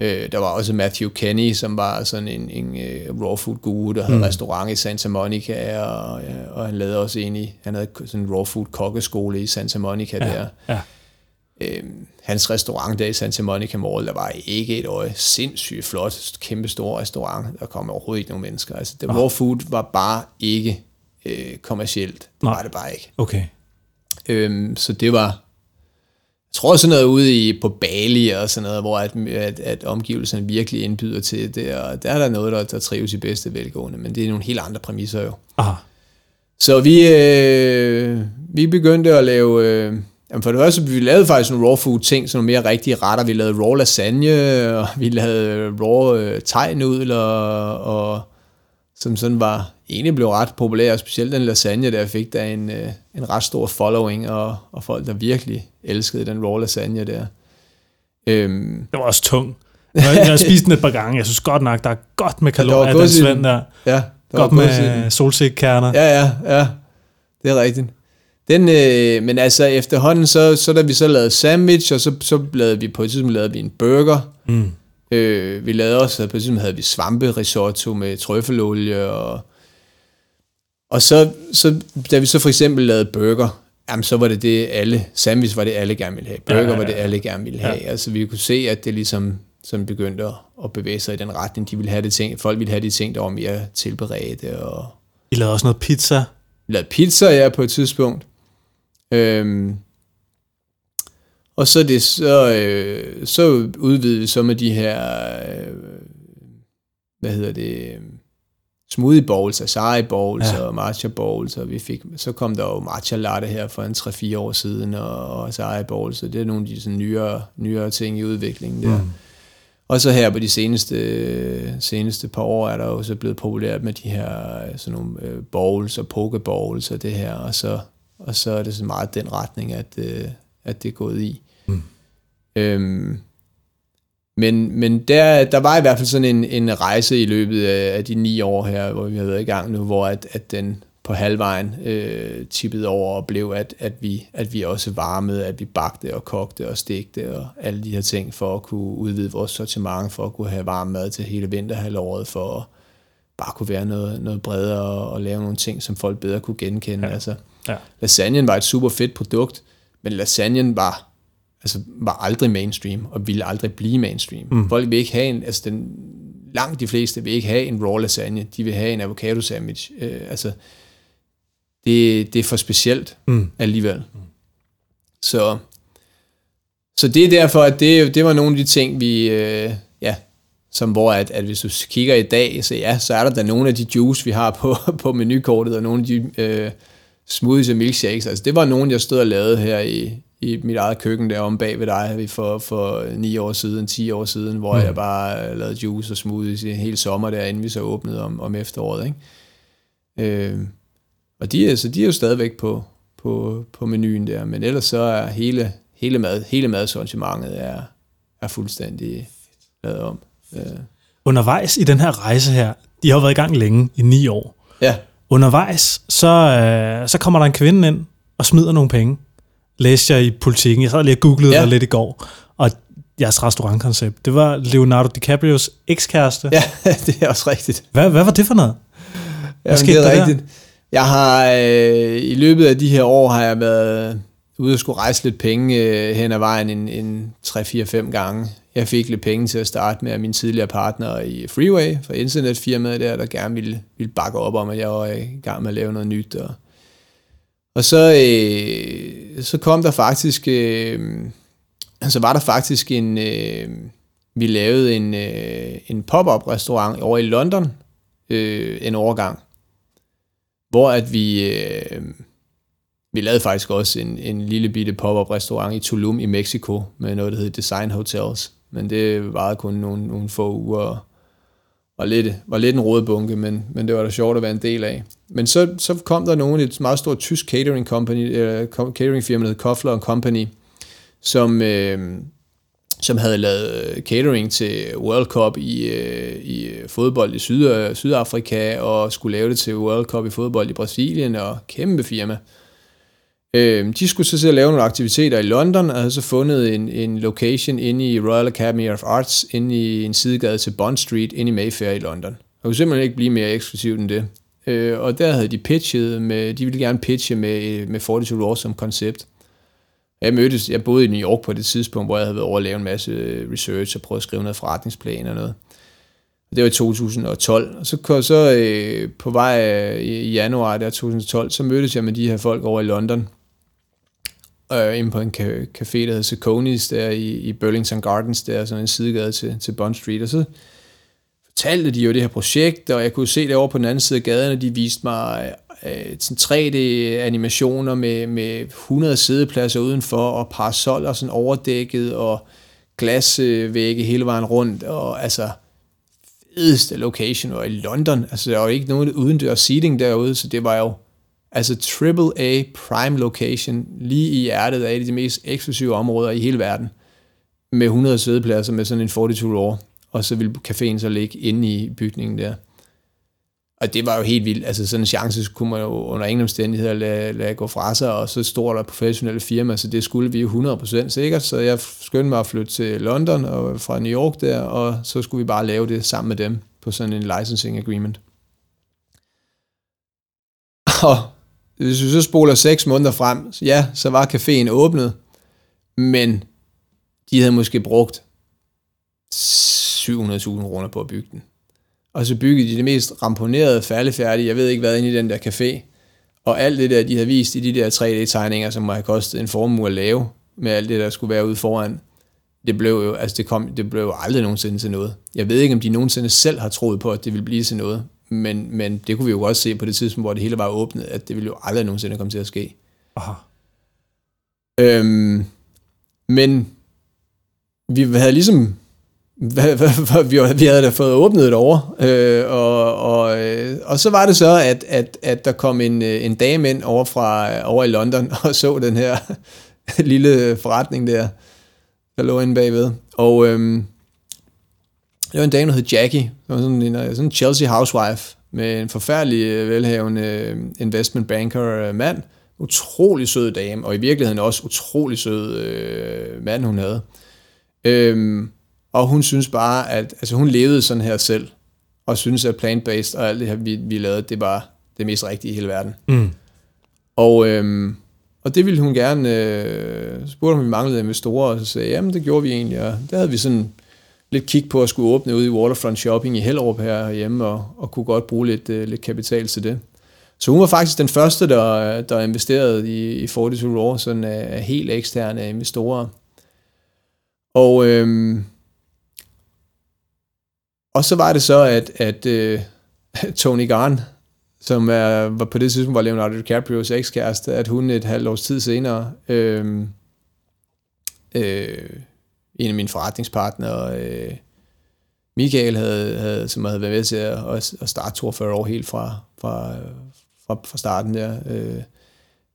Øh, der var også Matthew Kenny, som var sådan en, en uh, raw food guru, der havde mm. restaurant i Santa Monica, og, ja, og han lavede også en i, han havde sådan en raw food kokkeskole i Santa Monica ja, der. Ja. Øh, hans restaurant der i Santa Monica Mall, der var ikke et øje sindssygt flot, kæmpe stor restaurant. Der kom overhovedet ikke nogen mennesker. Altså, det raw food var bare ikke øh, kommercielt. Det var det bare ikke. Okay. Øhm, så det var, jeg tror sådan noget ude i, på Bali og sådan noget, hvor at, at, at omgivelserne virkelig indbyder til det, og der er der noget, der, der trives i bedste velgående, men det er nogle helt andre præmisser jo. Aha. Så vi, øh, vi begyndte at lave, øh, jamen for det første, vi lavede faktisk nogle raw food ting, sådan nogle mere rigtige retter. Vi lavede raw lasagne, og vi lavede raw øh, tegnudler, og som sådan var, egentlig blev ret populær, og specielt den lasagne, der fik der en, øh, en ret stor following, og, og folk, der virkelig elskede den raw lasagne der. Øhm, det var også tung. Jeg, jeg har spist den et par gange. Jeg synes godt nok, der er godt med kalorier ja, den svend der. Ja, godt med solsikkerner. Ja, ja, ja. Det er rigtigt. Den, øh, men altså efterhånden, så, så da vi så lavede sandwich, og så, så lavede vi på et tidspunkt lavede vi en burger. Mm. Øh, vi lavede også, på et tidspunkt havde vi svampe risotto med trøffelolie, og, og så, så, da vi så for eksempel lavede burger, jamen så var det det alle, sandwich var det alle gerne ville have, burger ja, ja, ja. var det alle gerne ville have. Ja. Altså vi kunne se, at det ligesom som begyndte at, at bevæge sig i den retning. De ville have det ting, folk ville have de ting, der var mere tilberedte. Og I lavede også noget pizza? Vi lavede pizza, ja, på et tidspunkt. Øhm, og så, det, så, øh, så udvidede vi så med de her, øh, hvad hedder det, smoothie bowls, acai bowls ja. og matcha bowls, og vi fik, så kom der jo matcha latte her for en 3-4 år siden, og acai bowls, og det er nogle af de sådan nyere, nyere ting i udviklingen der. Mm. Og så her på de seneste, seneste par år er der jo så blevet populært med de her sådan nogle øh, bowls og pokeballs og det her, og så, og så er det så meget den retning, at, øh, at det er gået i. Mm. Øhm, men, men der, der var i hvert fald sådan en, en rejse i løbet af, af de ni år her, hvor vi har været i gang nu, hvor at, at den på halvvejen øh, tippede over og blev, at, at, vi, at vi også varmede, at vi bagte og kogte og stegte og alle de her ting for at kunne udvide vores sortiment, for at kunne have varm mad til hele vinterhalvåret, for at bare kunne være noget, noget bredere og, og lave nogle ting, som folk bedre kunne genkende. Ja. Altså, ja. Lasagnen var et super fedt produkt, men lasagnen var altså, var aldrig mainstream, og ville aldrig blive mainstream. Mm. Folk vil ikke have en, altså den, langt de fleste vil ikke have en raw lasagne, de vil have en avocado sandwich. Øh, altså, det, det er for specielt mm. alligevel. Mm. Så, så det er derfor, at det, det var nogle af de ting, vi, øh, ja, som hvor at, at hvis du kigger i dag, så ja, så er der da nogle af de juice, vi har [LAUGHS] på, på menukortet, og nogle af de øh, smoothies og milkshakes. Altså det var nogle, jeg stod og lavede her i, i mit eget køkken derom bag ved dig for, for 9 år siden, 10 år siden, hvor mm. jeg bare lavede juice og smoothies i en hel sommer der, inden vi så åbnede om, om efteråret. Ikke? Øh, og de, altså, de er jo stadigvæk på, på, på menuen der, men ellers så er hele, hele, mad, hele madsortimentet er, er fuldstændig lavet om. Øh. Undervejs i den her rejse her, de har været i gang længe, i ni år. Ja. Undervejs, så, øh, så kommer der en kvinde ind og smider nogle penge læste jeg i politikken. Jeg sad lige og googlede ja. lidt i går. Og jeres restaurantkoncept, det var Leonardo DiCaprios ekskæreste. Ja, [LAUGHS] det er også rigtigt. Hvad, hvad var det for noget? Hvad skete det er der rigtigt. Jeg har øh, i løbet af de her år har jeg været ude og skulle rejse lidt penge øh, hen ad vejen en, en 3-4-5 gange. Jeg fik lidt penge til at starte med af min tidligere partner i Freeway, for internetfirmaet der, der gerne ville, ville bakke op om, at jeg var i gang med at lave noget nyt. Og, og så, øh, så kom der faktisk, øh, så var der faktisk en, øh, vi lavede en, øh, en pop-up restaurant over i London øh, en overgang, hvor at vi, øh, vi lavede faktisk også en, en lille bitte pop-up restaurant i Tulum i Mexico med noget, der hedder Design Hotels. Men det varede kun nogle, nogle få uger og var lidt, var lidt en rådbunke, men, men det var da sjovt at være en del af. Men så, så kom der nogen, et meget stort tysk catering, company, øh, uh, catering firma, der Kofler Company, som, øh, som havde lavet øh, catering til World Cup i, øh, i øh, fodbold i Syd, Sydafrika, og skulle lave det til World Cup i fodbold i Brasilien, og kæmpe firma. Øh, Øhm, de skulle så til at lave nogle aktiviteter i London, og havde så fundet en, en location inde i Royal Academy of Arts, inde i en sidegade til Bond Street, inde i Mayfair i London. Og kunne simpelthen ikke blive mere eksklusivt end det. Øh, og der havde de pitchet med, de ville gerne pitche med, øh, med 42 Raw som koncept. Jeg mødtes, jeg boede i New York på det tidspunkt, hvor jeg havde været over at lave en masse øh, research og prøvet at skrive noget forretningsplan og noget. Det var i 2012. Og så, så øh, på vej øh, i januar der 2012, så mødtes jeg med de her folk over i London, øh, inde på en café, der hedder Seconis, der i, i Burlington Gardens, der sådan en sidegade til, til Bond Street, og så fortalte de jo det her projekt, og jeg kunne se det over på den anden side af gaden, og de viste mig øh, sådan 3D-animationer med, med 100 sædepladser udenfor, og parasoller sådan overdækket, og glasvægge hele vejen rundt, og altså fedeste location var i London. Altså, der var ikke nogen udendørs seating derude, så det var jo Altså AAA prime location, lige i hjertet af de mest eksklusive områder i hele verden, med 100 sædepladser med sådan en 42 år, og så ville caféen så ligge inde i bygningen der. Og det var jo helt vildt. Altså sådan en chance kunne man jo under ingen omstændigheder lade, lade gå fra sig, og så stort der professionelle firma, så det skulle vi 100% sikkert. Så jeg skyndte mig at flytte til London og fra New York der, og så skulle vi bare lave det sammen med dem på sådan en licensing agreement. [LAUGHS] Og hvis vi så spoler seks måneder frem, ja, så var caféen åbnet, men de havde måske brugt 700.000 kroner på at bygge den. Og så byggede de det mest ramponerede, færdigfærdige, jeg ved ikke hvad, ind i den der café. Og alt det der, de havde vist i de der 3D-tegninger, som må have kostet en formue at lave, med alt det, der skulle være ude foran, det blev jo, altså det, kom, det blev jo aldrig nogensinde til noget. Jeg ved ikke, om de nogensinde selv har troet på, at det ville blive til noget, men, men det kunne vi jo også se på det tidspunkt, hvor det hele var åbnet, at det ville jo aldrig nogensinde komme til at ske. Aha. Øhm, men vi havde ligesom [LAUGHS] vi, vi havde da fået åbnet et over, øh, og, og, øh, og så var det så, at, at, at der kom en, øh, en dame ind over, fra, over i London [LAUGHS] og så den her [LAUGHS] lille forretning der, der lå inde bagved. Og øhm, det var en dame, der hed Jackie, det var sådan en, øh, sådan en Chelsea housewife, med en forfærdelig øh, velhavende øh, investment banker mand. Utrolig sød dame, og i virkeligheden også utrolig sød øh, mand, hun havde. Øhm, og hun synes bare, at altså hun levede sådan her selv, og synes at plant-based og alt det her, vi, vi lavede, det var det mest rigtige i hele verden. Mm. Og, øhm, og det ville hun gerne, øh, spurgte om vi manglede investorer, og så sagde jamen det gjorde vi egentlig, og der havde vi sådan lidt kig på at skulle åbne ud i Waterfront Shopping i Hellerup her hjemme, og, og kunne godt bruge lidt, øh, lidt kapital til det. Så hun var faktisk den første, der, der investerede i, i 42 Raw, sådan af helt eksterne investorer. Og, øhm, og så var det så, at, at øh, [LAUGHS] Tony Garn, som er, var på det tidspunkt var Leonardo DiCaprio's ekskæreste, at hun et halvt års tid senere, øhm, øh, øh, en af mine forretningspartnere, øh, Michael, havde, havde, som havde været med til at, at starte 42 år helt fra, fra, fra, fra starten der. Øh,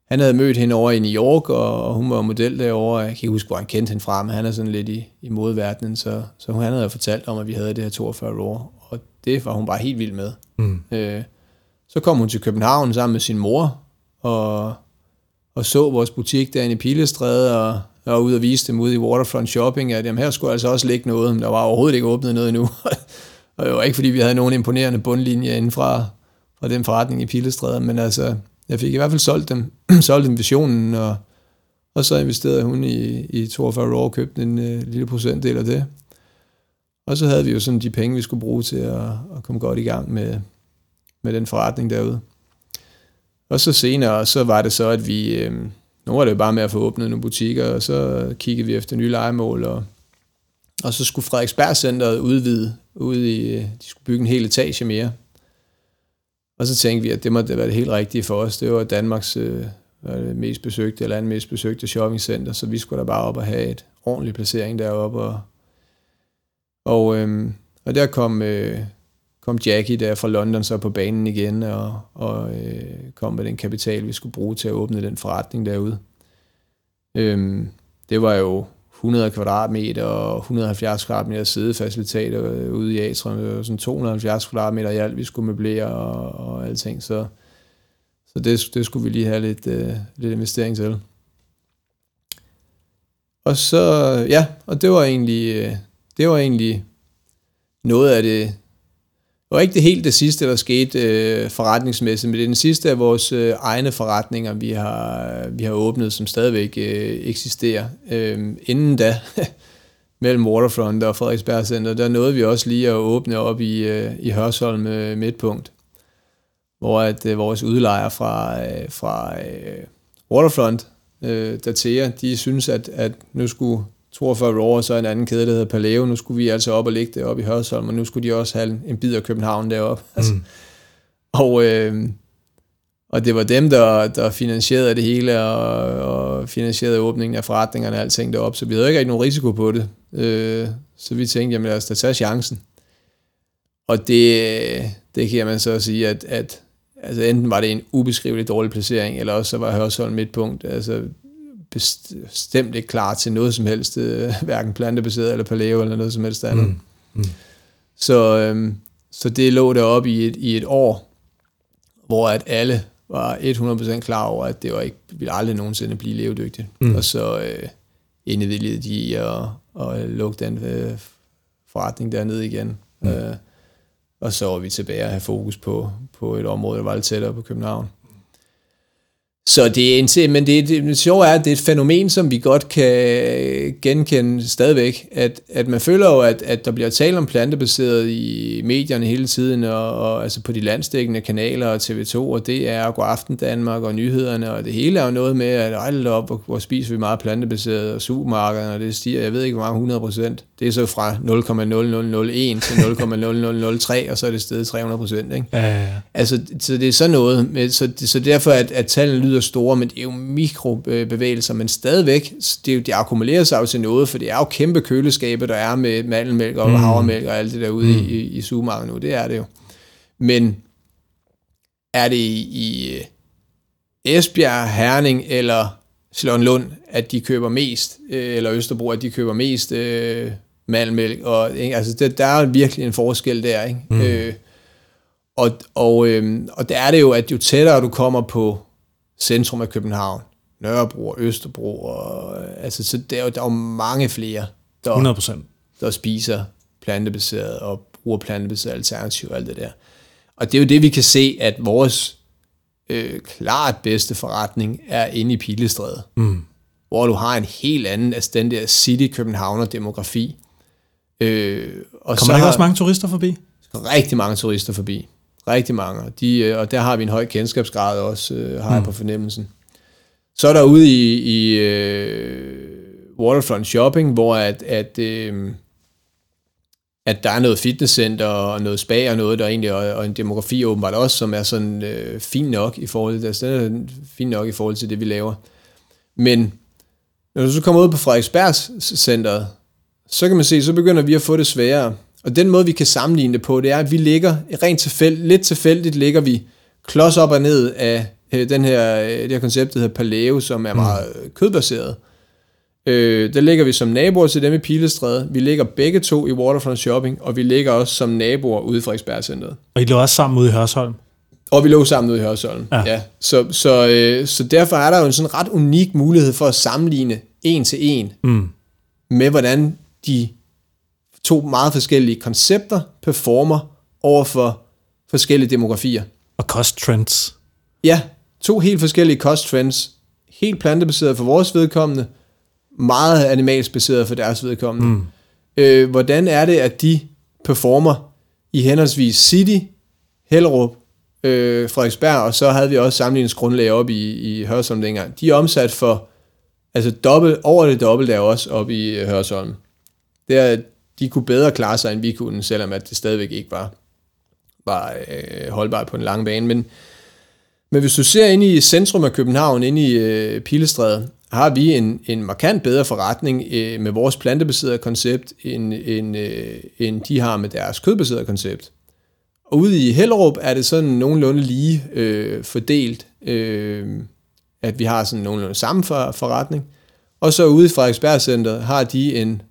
han havde mødt hende over i New York, og, og hun var model derovre. Jeg kan ikke huske, hvor han kendte hende fra, men han er sådan lidt i, i modverdenen, så, så han havde fortalt om, at vi havde det her 42 år, og det var hun bare helt vild med. Mm. Øh, så kom hun til København sammen med sin mor, og, og så vores butik derinde i Pilestræde, og jeg var ude og vise dem ude i Waterfront Shopping, at jamen, her skulle altså også ligge noget, men der var overhovedet ikke åbnet noget endnu. [LAUGHS] og det var ikke, fordi vi havde nogen imponerende bundlinje inden fra, fra den forretning i Pilestræder, men altså, jeg fik i hvert fald solgt dem, [CLEARS THROAT] solgt dem visionen, og, og så investerede hun i, i 42 Raw og købte en øh, lille procentdel af det. Og så havde vi jo sådan de penge, vi skulle bruge til at, at komme godt i gang med, med den forretning derude. Og så senere, så var det så, at vi, øh, nu var det jo bare med at få åbnet nogle butikker, og så kiggede vi efter nye legemål, og, og så skulle Frederiksberg Centeret udvide, ude i, de skulle bygge en hel etage mere. Og så tænkte vi, at det måtte være det helt rigtige for os. Det var Danmarks øh, var det mest besøgte, eller andet mest besøgte shoppingcenter, så vi skulle da bare op og have et ordentlig placering deroppe. Og, og, øhm, og der kom, øh, kom Jackie der fra London så på banen igen, og, og øh, kom med den kapital, vi skulle bruge til at åbne den forretning derude. Øhm, det var jo 100 kvadratmeter og 170 kvadratmeter sidefaciliteter øh, ude i Atrium. Det var sådan 270 kvadratmeter i alt, vi skulle møblere og, og alting. Så, så det, det skulle vi lige have lidt, øh, lidt investering til. Og så, ja, og det var egentlig, øh, det var egentlig noget af det var ikke det helt det sidste, der skete øh, forretningsmæssigt, men det er den sidste af vores øh, egne forretninger, vi har, vi har åbnet, som stadigvæk øh, eksisterer. Øh, inden da, [LAUGHS] mellem Waterfront og Frederiksberg Center, der nåede vi også lige at åbne op i, øh, i Hørsholm øh, Midtpunkt, hvor at øh, vores udlejer fra, øh, fra øh, Waterfront, øh, Datea, de synes, at, at nu skulle 42 år, og så en anden kæde, der hedder Paleo. Nu skulle vi altså op og ligge det op i Hørsholm, og nu skulle de også have en bid af København deroppe. Mm. Altså, og, øh, og det var dem, der, der finansierede det hele, og, og finansierede åbningen af forretningerne og alting deroppe, så vi havde ikke rigtig nogen risiko på det. Øh, så vi tænkte, jamen lad os da tage chancen. Og det, det kan man så sige, at, at altså enten var det en ubeskriveligt dårlig placering, eller også så var Hørsholm midtpunkt. Altså, bestemt ikke klar til noget som helst, øh, [LAUGHS] hverken plantebaseret eller paleo eller noget som helst andet. Mm. Mm. Så, øhm, så det lå deroppe i et, i et år, hvor at alle var 100% klar over, at det var ikke, ville aldrig nogensinde blive levedygtigt. Mm. Og så øh, indvilligede de i at, at lukke den øh, forretning dernede igen. Mm. Øh, og så var vi tilbage at have fokus på, på et område, der var lidt tættere på København. Så det er en, men det, det, det sjove er, at det er et fænomen, som vi godt kan genkende stadigvæk, at, at man føler jo, at, at der bliver talt om plantebaseret i medierne hele tiden, og, og altså på de landstækkende kanaler og TV2 og DR og Godaften Danmark og nyhederne, og det hele er jo noget med, at ej, op, hvor, hvor spiser vi meget plantebaseret, og supermarkederne, og det stiger, jeg ved ikke hvor mange 100 procent. Det er så fra 0,0001 til 0,0003, og så er det stedet 300 procent. Ikke? Ja, ja, ja. Altså, så det er sådan noget, med, så, så derfor at, at tallene lyder lyder store, men det er jo mikrobevægelser, men stadigvæk, det, jo, det akkumulerer sig jo til noget, for det er jo kæmpe køleskaber, der er med mandelmælk og mm. havremælk og alt det der ude mm. i, i supermarkedet nu, det er det jo. Men er det i, i Esbjerg, Herning eller Lund, at de køber mest, øh, eller Østerbro, at de køber mest øh, mandelmælk, og ikke? altså det, der er virkelig en forskel der, ikke? Mm. Øh, og, og, øh, og der er det jo, at jo tættere du kommer på centrum af København, Nørrebro og Østerbro, og, altså, så der, der er jo mange flere, der, 100%. der spiser plantebaseret og bruger plantebaseret alternativ og alt det der. Og det er jo det, vi kan se, at vores øh, klart bedste forretning er inde i Pilestræde, mm. hvor du har en helt anden, altså den der City-Københavner-demografi. Øh, og Kommer der ikke også mange turister forbi? Rigtig mange turister forbi. Rigtig mange. De, øh, og der har vi en høj kendskabsgrad også, øh, har mm. jeg på fornemmelsen. Så er der ude i, i uh, Waterfront Shopping, hvor at, at, uh, at der er noget fitnesscenter og noget spa og noget, der egentlig, og, og en demografi åbenbart også, som er sådan uh, fin nok i forhold til, altså, er fin nok i forhold til det, vi laver. Men når du så kommer ud på Frederiksbergs centret, så kan man se, så begynder vi at få det sværere. Og den måde, vi kan sammenligne det på, det er, at vi ligger rent tilfældigt, lidt tilfældigt ligger vi klods op og ned af øh, den her, øh, det her koncept, der hedder Paleo, som er mm. meget mm. kødbaseret. Øh, der ligger vi som naboer til dem i Pilestræde. Vi ligger begge to i Waterfront Shopping, og vi ligger også som naboer ude i Frederiksberg Centeret. Og I lå også sammen ude i Hørsholm? Og vi lå sammen ude i Hørsholm, ja. ja. Så, så, øh, så derfor er der jo en sådan ret unik mulighed for at sammenligne en til en mm. med, hvordan de to meget forskellige koncepter performer over for forskellige demografier. Og cost trends. Ja, to helt forskellige cost trends. Helt plantebaseret for vores vedkommende, meget animalsk baseret for deres vedkommende. Mm. Øh, hvordan er det, at de performer i henholdsvis City, Hellerup, øh, Frederiksberg, og så havde vi også sammenligningsgrundlag op i, i Hørsholm dengang. De er omsat for altså dobbelt, over det dobbelt der også op i øh, Hørsholm. Der, de kunne bedre klare sig, end vi kunne, selvom at det stadigvæk ikke var, var øh, holdbart på en lang bane. Men, men hvis du ser ind i centrum af København, ind i øh, Pilestræde, har vi en, en markant bedre forretning øh, med vores plantebaserede koncept, end, end, øh, end de har med deres kødbaserede koncept. Og ude i Hellerup er det sådan nogenlunde lige øh, fordelt, øh, at vi har sådan nogenlunde samme for, forretning. Og så ude i Frederiksberg Center har de en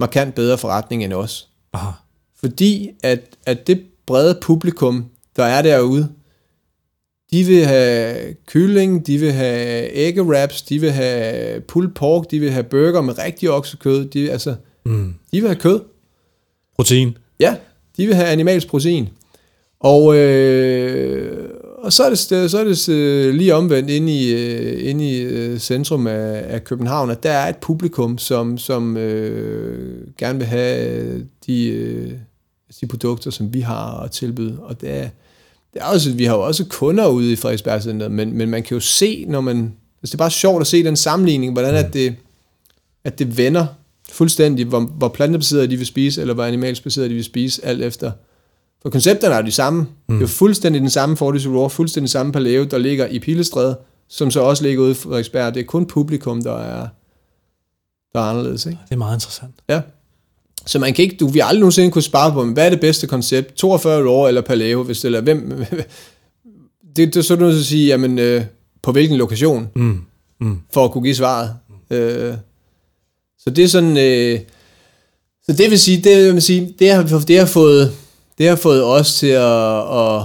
markant bedre forretning end os. Aha. Fordi at, at det brede publikum, der er derude, de vil have kylling, de vil have egg wraps, de vil have pulled pork, de vil have burger med rigtig oksekød, de, altså, Mm. de vil have kød. Protein. Ja, de vil have animalsk protein. Og, øh, og så er det, så er det øh, lige omvendt inde i, øh, inde i øh, centrum af, af København, at der er et publikum, som, som øh, gerne vil have de, de produkter, som vi har at tilbyde. Og det er, det er også, vi har jo også kunder ude i Frederiksberg Center, men, men man kan jo se, når man... Altså det er bare sjovt at se den sammenligning, hvordan at det, at det vender fuldstændig, hvor, hvor plantebaseret de vil spise, eller hvor animalsk baseret de vil spise, alt efter. For koncepterne er de samme. Mm. Det er jo fuldstændig den samme Fortis Raw, fuldstændig samme paleo, der ligger i Pilestræde, som så også ligger ude i Frederiksberg. Det er kun publikum, der er, der er anderledes. Ikke? Det er meget interessant. Ja. Så man kan ikke, du vil aldrig nogensinde kunne spare på, hvad er det bedste koncept? 42 Raw eller paleo, hvis det er, hvem, [LAUGHS] det, det er så du nødt til at sige, jamen, øh, på hvilken lokation, Mm. Mm. for at kunne give svaret. Øh, så det er sådan, øh, så det vil sige, det, vil sige, det har, det har fået, det har fået os til at, at,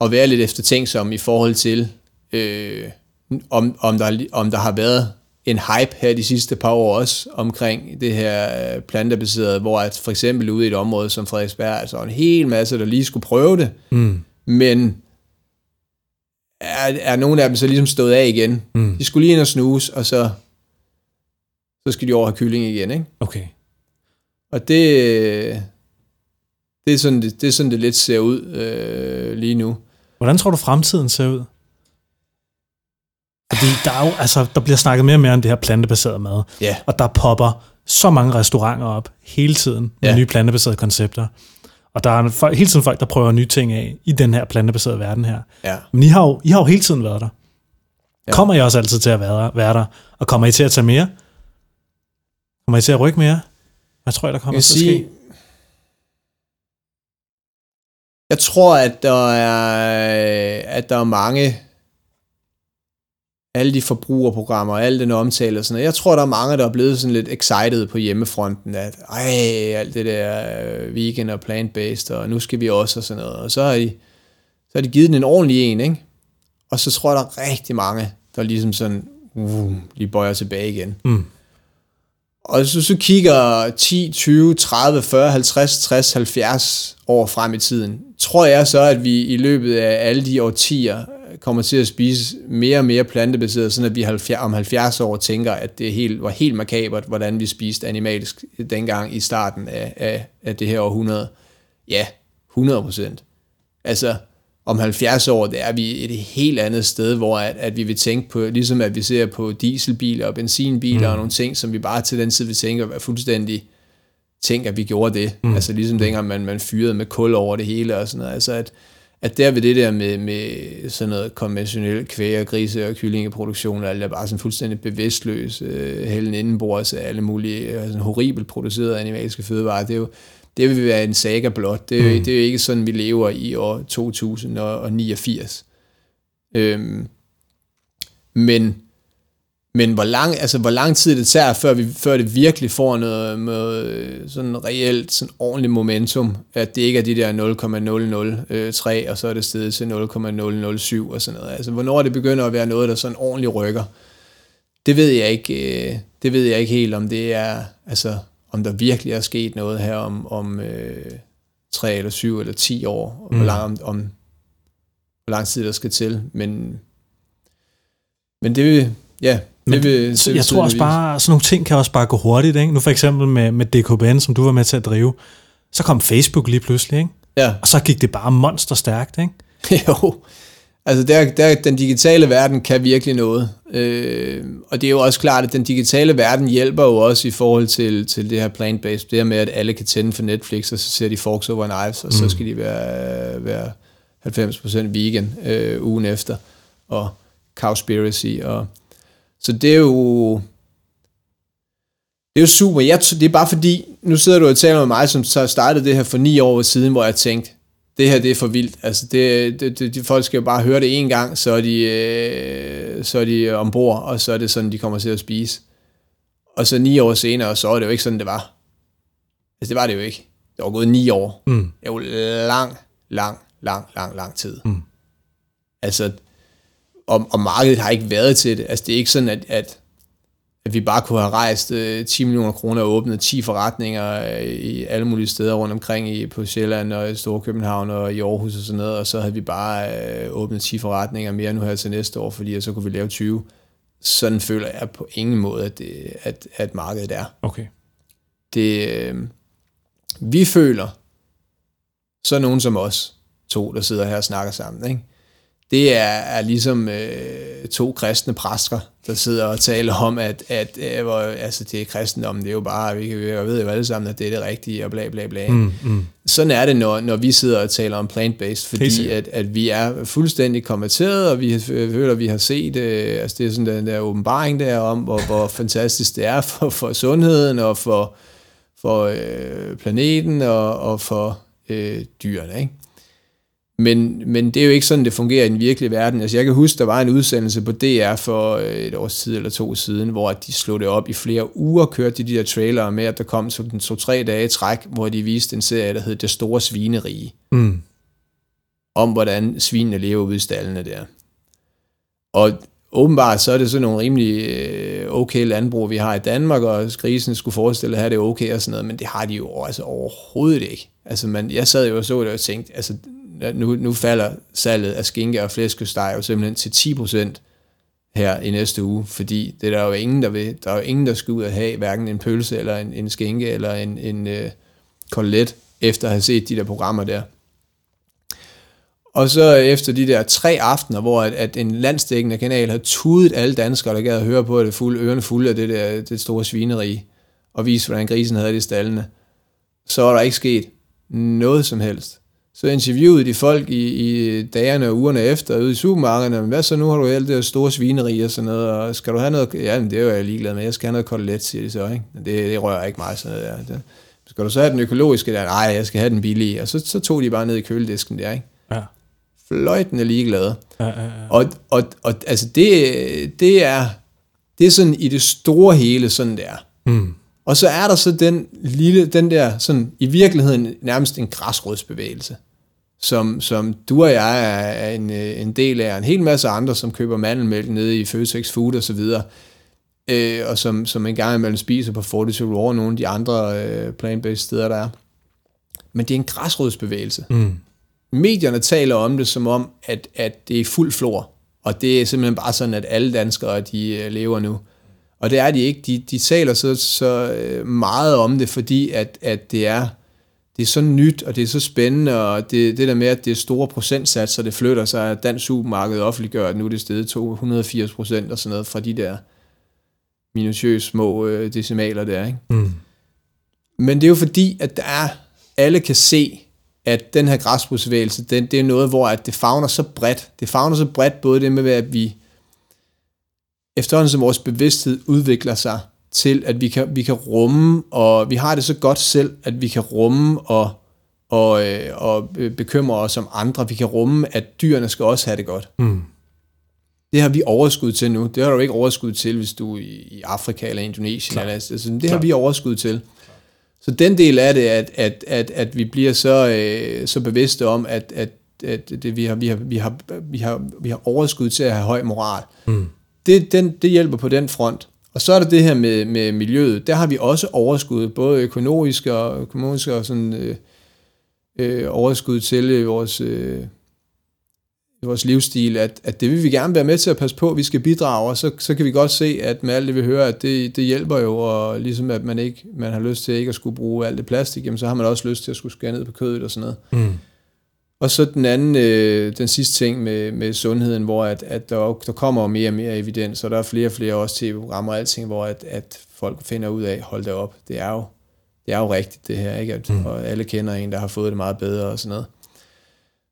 at være lidt eftertænksomme i forhold til, øh, om, om, der, om der har været en hype her de sidste par år også omkring det her øh, plantebaserede, hvor at for eksempel ude i et område som Frederiksberg, altså en hel masse, der lige skulle prøve det, Mm. men er, er nogle af dem så ligesom stået af igen. Mm. De skulle lige ind og snuse, og så, så skal de over have kylling igen, ikke? Okay. Og det, det, er sådan, det, det er sådan, det lidt ser ud øh, lige nu. Hvordan tror du, fremtiden ser ud? Fordi der, er jo, altså, der bliver snakket mere og mere om det her plantebaserede mad. Ja. Og der popper så mange restauranter op hele tiden med Ja. nye plantebaserede koncepter. Og der er folk, hele tiden folk, der prøver nye ting af i den her plantebaserede verden her. Ja. Men I har jo, I har jo hele tiden været der. Ja. Kommer I også altid til at være der, være der? Og kommer I til at tage mere? Kommer I til at rykke mere? Hvad tror I, der kommer Jeg til at ske? Jeg tror, at der er, at der er mange alle de forbrugerprogrammer, og alle den omtale og sådan noget. Jeg tror, der er mange, der er blevet sådan lidt excited på hjemmefronten, at ej, alt det der øh, vegan og plant-based, og nu skal vi også og sådan noget. Og så har de, så har de givet den en ordentlig en, ikke? Og så tror jeg, der er rigtig mange, der ligesom sådan, uh, lige bøjer tilbage igen. Mm. Og så, så kigger 10, 20, 30, 40, 50, 60, 70 år frem i tiden, tror jeg så, at vi i løbet af alle de årtier kommer til at spise mere og mere plantebaseret, sådan at vi 70, om 70 år tænker, at det helt, var helt makabert, hvordan vi spiste animalisk dengang i starten af, af, af det her århundrede. Ja, 100 procent. Altså, om 70 år, der er vi et helt andet sted, hvor at, at vi vil tænke på, ligesom at vi ser på dieselbiler og benzinbiler mm. og nogle ting, som vi bare til den tid vil tænke er fuldstændig tænk, at vi gjorde det. Mm. Altså ligesom dengang man, man fyrede med kul over det hele og sådan noget. Altså at, at der ved det der med, med sådan noget konventionelt kvæg og grise og kyllingeproduktion, og alt er bare sådan fuldstændig bevidstløs, øh, hælden indenbords af alle mulige sådan horribelt producerede animalske fødevarer, det er jo, det vil være en saga blot. Det er, Mm. det er jo ikke sådan, vi lever i år 2089. Øhm, men, men hvor lang, altså, hvor lang tid det tager, før, vi, før det virkelig får noget, noget øh, sådan reelt, sådan ordentligt momentum, at det ikke er de der 0,003, og så er det stedet til 0,007 og sådan noget. Altså, hvornår det begynder at være noget, der sådan ordentligt rykker, det ved jeg ikke, øh, det ved jeg ikke helt, om det er, altså, om der virkelig er sket noget her om, om øh, 3 eller 7 eller 10 år, mm. hvor lang, om, om, hvor lang tid der skal til. Men, men det vil, ja, Men det vil, det vil jeg tror også bare, sådan nogle ting kan også bare gå hurtigt. Ikke? Nu for eksempel med, med DKBN, som du var med til at drive, så kom Facebook lige pludselig, ikke? Ja, og så gik det bare monster stærkt. Ikke? [LAUGHS] jo. Altså der, der, den digitale verden kan virkelig noget. Øh, og det er jo også klart, at den digitale verden hjælper jo også i forhold til, til det her plant-based. Det her med, at alle kan tænde for Netflix, og så ser de Forks Over Knives, og mm. så skal de være, være 90% vegan øh, ugen efter. Og Cowspiracy. Og, så det er jo... Det er jo super. Jeg, det er bare fordi, nu sidder du og taler med mig, som så startede det her for ni år siden, hvor jeg tænkte, det her det er for vildt. Altså det, det, det, de folk skal jo bare høre det en gang, så er de, øh, så er de ombord, og så er det sådan, de kommer til at spise. Og så ni år senere, så er det jo ikke sådan, det var. Altså det var det jo ikke. Det var gået ni år. Mm. Det er jo lang, lang, lang, lang, lang tid. Mm. Altså, og, og markedet har ikke været til det. Altså det er ikke sådan, at, at, at vi bare kunne have rejst øh, 10 millioner kroner og åbnet 10 forretninger øh, i alle mulige steder rundt omkring i, på Sjælland og i Store København og i Aarhus og sådan noget, og så havde vi bare øh, åbnet 10 forretninger mere nu her til næste år, fordi så kunne vi lave 20. Sådan føler jeg på ingen måde, at, det, at, at markedet er Okay. det, øh, vi føler, så nogen som os to, der sidder her og snakker sammen, ikke? Det er, er ligesom øh, to kristne præster, der sidder og taler om, at, at øh, hvor, altså, det er kristendommen, det er jo bare, vi, vi ved jo alle sammen, at det er det rigtige, og bla bla bla. Mm, mm. Sådan er det, når, når vi sidder og taler om plant-based, fordi at, at vi er fuldstændig konverteret, og vi har- føler, at vi har set, øh, altså det er sådan den der åbenbaring der om, hvor, hvor fantastisk det er for, for sundheden, og for, for øh, planeten, og, og for øh, dyrene, ikke? Men, men det er jo ikke sådan, det fungerer i den virkelige verden. Altså jeg kan huske, der var en udsendelse på DR for øh, et års tid eller to siden, hvor de slog det op i flere uger, kørte de de der trailere med, at der kom sådan to-tre dage i træk, hvor de viste en serie, der hed Det Store Svinerige, Mm. om hvordan svinene lever ude i stallene der. Og åbenbart så er det sådan nogle rimelig øh, okay landbrug, vi har i Danmark, og grisen skulle forestille at have det okay og sådan noget, men det har de jo altså overhovedet ikke. Altså man, jeg sad jo og så det og tænkte, altså nu, nu falder salget af skinke og flæskesteg jo simpelthen til 10% her i næste uge, fordi det er der jo ingen, der vil. Der er jo ingen, der skal ud og have hverken en pølse eller en, en skinke eller en, en øh, kotelet, efter at have set de der programmer der. Og så efter de der tre aftener, hvor at, at en landsdækkende kanal havde tudet alle danskere, der gad at høre på det, fulde, ørerne fulde af det der det store svineri, og vise, hvordan grisen havde det i stallene, så var der ikke sket noget som helst. Så interviewede de folk i, i dagene og ugerne efter ude i supermarkederne, men hvad så nu har du alt det der store svineri og sådan noget, og skal du have noget, ja, men det er jo jeg ligeglad med, jeg skal have noget kotelet, siger de så, ikke? Det, det rører ikke mig sådan noget der. Det, skal du så have den økologiske der? Nej, jeg skal have den billige. Og så, så tog de bare ned i køledisken der, ikke? Ja. Fløjtende ligeglade. Ja, ja, ja. Og, og, og altså det, det er det er sådan i det store hele sådan der. Mm. Og så er der så den lille, den der sådan i virkeligheden nærmest en græsrodsbevægelse, som, som du og jeg er, en, øh, en del af, og en hel masse andre, som køber mandelmælk nede i Føtex Food og så videre, øh, og som, som en gang imellem spiser på Fortitude Raw og nogle af de andre øh, plant-based steder, der er. Men det er en græsrodsbevægelse Mm. medierne taler om det som om, at, at det er fuld flor, og det er simpelthen bare sådan, at alle danskere, de øh, lever nu. Og det er de ikke. De, de taler så, så øh, meget om det, fordi at, at det er det er så nyt, og det er så spændende, og det, det der med, at det er store procentsatser, det flytter sig, at dansk supermarked offentliggør, at nu er det stedet 280 procent og sådan noget fra de der minutiøse små øh, decimaler der, ikke? Mm. Men det er jo fordi, at der er, alle kan se, at den her græsrodsbevægelse, den, det er noget, hvor at det fagner så bredt. Det fagner så bredt både det med, at vi efterhånden som vores bevidsthed udvikler sig til, at vi kan, vi kan rumme, og vi har det så godt selv, at vi kan rumme og, og, øh, og bekymre os om andre. Vi kan rumme, at dyrene skal også have det godt. Mm. Det har vi overskud til nu. Det har du ikke overskud til, hvis du er i, Afrika eller Indonesien. Klar. Eller, altså, det har vi overskud til. Så den del af det, at, at, at, at vi bliver så, øh, så bevidste om, at, at, at det, vi, har, vi, har, vi, har, vi, har, vi har overskud til at have høj moral, Mm. det, den, det hjælper på den front. Og så er der det her med, med miljøet. Der har vi også overskud, både økonomisk og, økonomisk og sådan, øh, øh, overskud til øh, vores, øh, vores livsstil, at, at det vil vi gerne være med til at passe på, vi skal bidrage, og så, så kan vi godt se, at med alt det, vi hører, at det, det hjælper jo, og ligesom at man ikke man har lyst til ikke at skulle bruge alt det plastik, jamen så har man også lyst til at skulle skære ned på kødet og sådan noget. Mm. Og så den anden, øh, den sidste ting med, med sundheden, hvor at, at der, der kommer mere og mere evidens, og der er flere og flere også tv-programmer og alting, hvor at, at folk finder ud af, hold det op, det er jo, det er jo rigtigt det her, ikke? At, mm. og alle kender en, der har fået det meget bedre og sådan noget.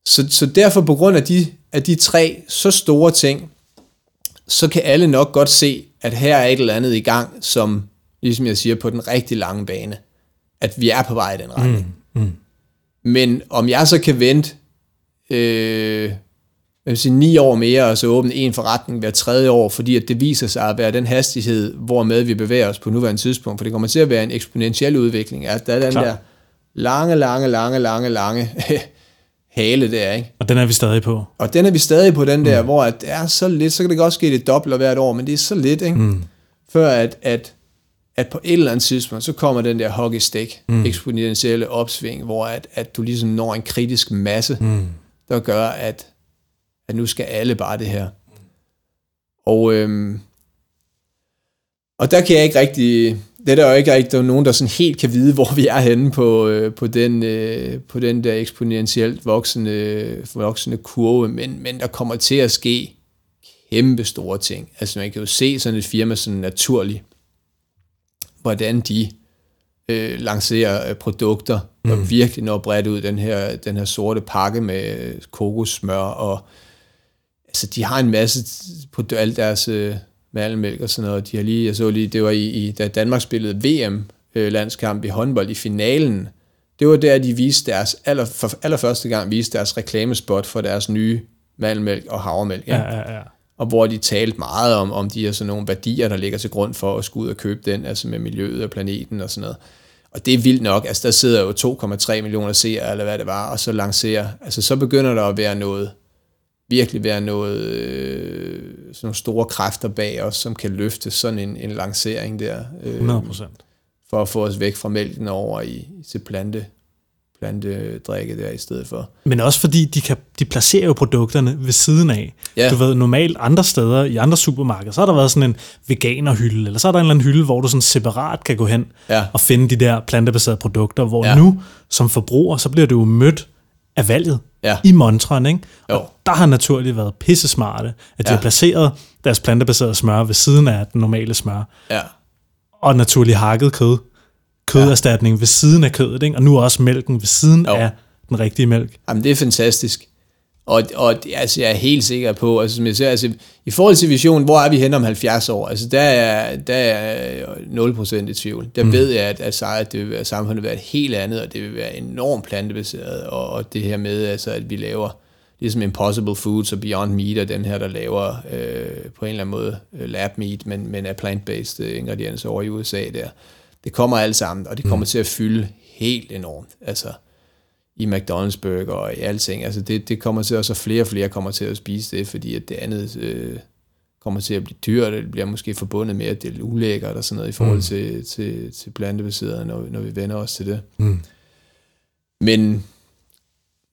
Så, så derfor på grund af de, af de tre så store ting, så kan alle nok godt se, at her er et eller andet i gang, som, ligesom jeg siger, på den rigtig lange bane. At vi er på vej i den retning. Mm. Mm. Men om jeg så kan vente øh, jeg vil sige, ni år mere, og så åbne en forretning hver tredje år, fordi at det viser sig at være den hastighed, hvor med vi bevæger os på nuværende tidspunkt, for det kommer til at være en eksponentiel udvikling. Altså, der er den Klar. der lange, lange, lange, lange, lange [LAUGHS] hale der, ikke? Og den er vi stadig på. Og den er vi stadig på, den der, mm. hvor at det er så lidt, så kan det godt ske det dobbelt hvert år, men det er så lidt, ikke? Mm. Før at, at, at på et eller andet tidspunkt, så kommer den der hockey stick, mm. eksponentielle opsving, hvor at, at du ligesom når en kritisk masse, mm. der gør, at, at nu skal alle bare det her. Og, øhm, og der kan jeg ikke rigtig, det er der jo ikke rigtig nogen, der sådan helt kan vide, [LAUGHS] hvor vi er henne på, øh, på, den, øh, på den der eksponentielt voksende, voksende kurve, men, men der kommer til at ske kæmpe store ting. Altså man kan jo se sådan et firma sådan naturligt, hvordan de øh, lancerer øh, produkter, der mm. virkelig når bredt ud den her, den her sorte pakke med kokossmør, og altså de har en masse på alt deres... Øh, malmælk og sådan noget. De har lige, jeg så lige, det var i, i da Danmark spillede VM-landskamp øh, i håndbold i finalen. Det var der, de viste deres, aller, for allerførste gang viste deres reklamespot for deres nye malmælk og havremælk. Ja, ja, ja. Og hvor de talte meget om, om de her sådan nogle værdier, der ligger til grund for at skulle ud og købe den, altså med miljøet og planeten og sådan noget. Og det er vildt nok, altså der sidder jo 2,3 millioner seere, eller hvad det var, og så lancerer, altså så begynder der at være noget, virkelig være noget, øh, sådan nogle store kræfter bag os, som kan løfte sådan en, en lancering der. Øh, 100%. For at få os væk fra mælken over i, til plante, plantedrikke der i stedet for. Men også fordi de, kan, de placerer jo produkterne ved siden af. Ja. Du ved, normalt andre steder, i andre supermarkeder, så har der været sådan en veganerhylde, eller så er der en eller anden hylde, hvor du sådan separat kan gå hen ja. og finde de der plantebaserede produkter, hvor ja. nu som forbruger, så bliver du jo mødt af valget ja. i montren, ikke? Jo. Og der har naturligt været pisse smarte, at de ja. har placeret deres plantebaserede smør ved siden af den normale smør. Ja. Og naturligt hakket kød. Køderstatning ja. ved siden af kødet, ikke? Og nu også mælken ved siden jo. af den rigtige mælk. Jamen, det er fantastisk. Og, og altså, jeg er helt sikker på, altså, som jeg siger, altså, i forhold til visionen, hvor er vi hen om 70 år? Altså, der er, der er 0% i tvivl. Der mm. ved jeg, at, at, at det vil være, samfundet vil være et helt andet, og det vil være enormt plantebaseret, og, og det her med, altså, at vi laver ligesom Impossible Foods og Beyond Meat, og den her, der laver øh, på en eller anden måde øh, lab meat, men, men er plant-based øh, ingredienser over i USA der. Det kommer alt sammen, og det kommer mm. til at fylde helt enormt. Altså, i McDonald's burger og i alting. Altså det, det kommer til, at så flere og flere kommer til at spise det, fordi at det andet øh, kommer til at blive dyrt, det bliver måske forbundet med, at det er ulækkert og sådan noget i forhold mm. til, til, til plantebaseret, når, når vi vender os til det. Mm. Men,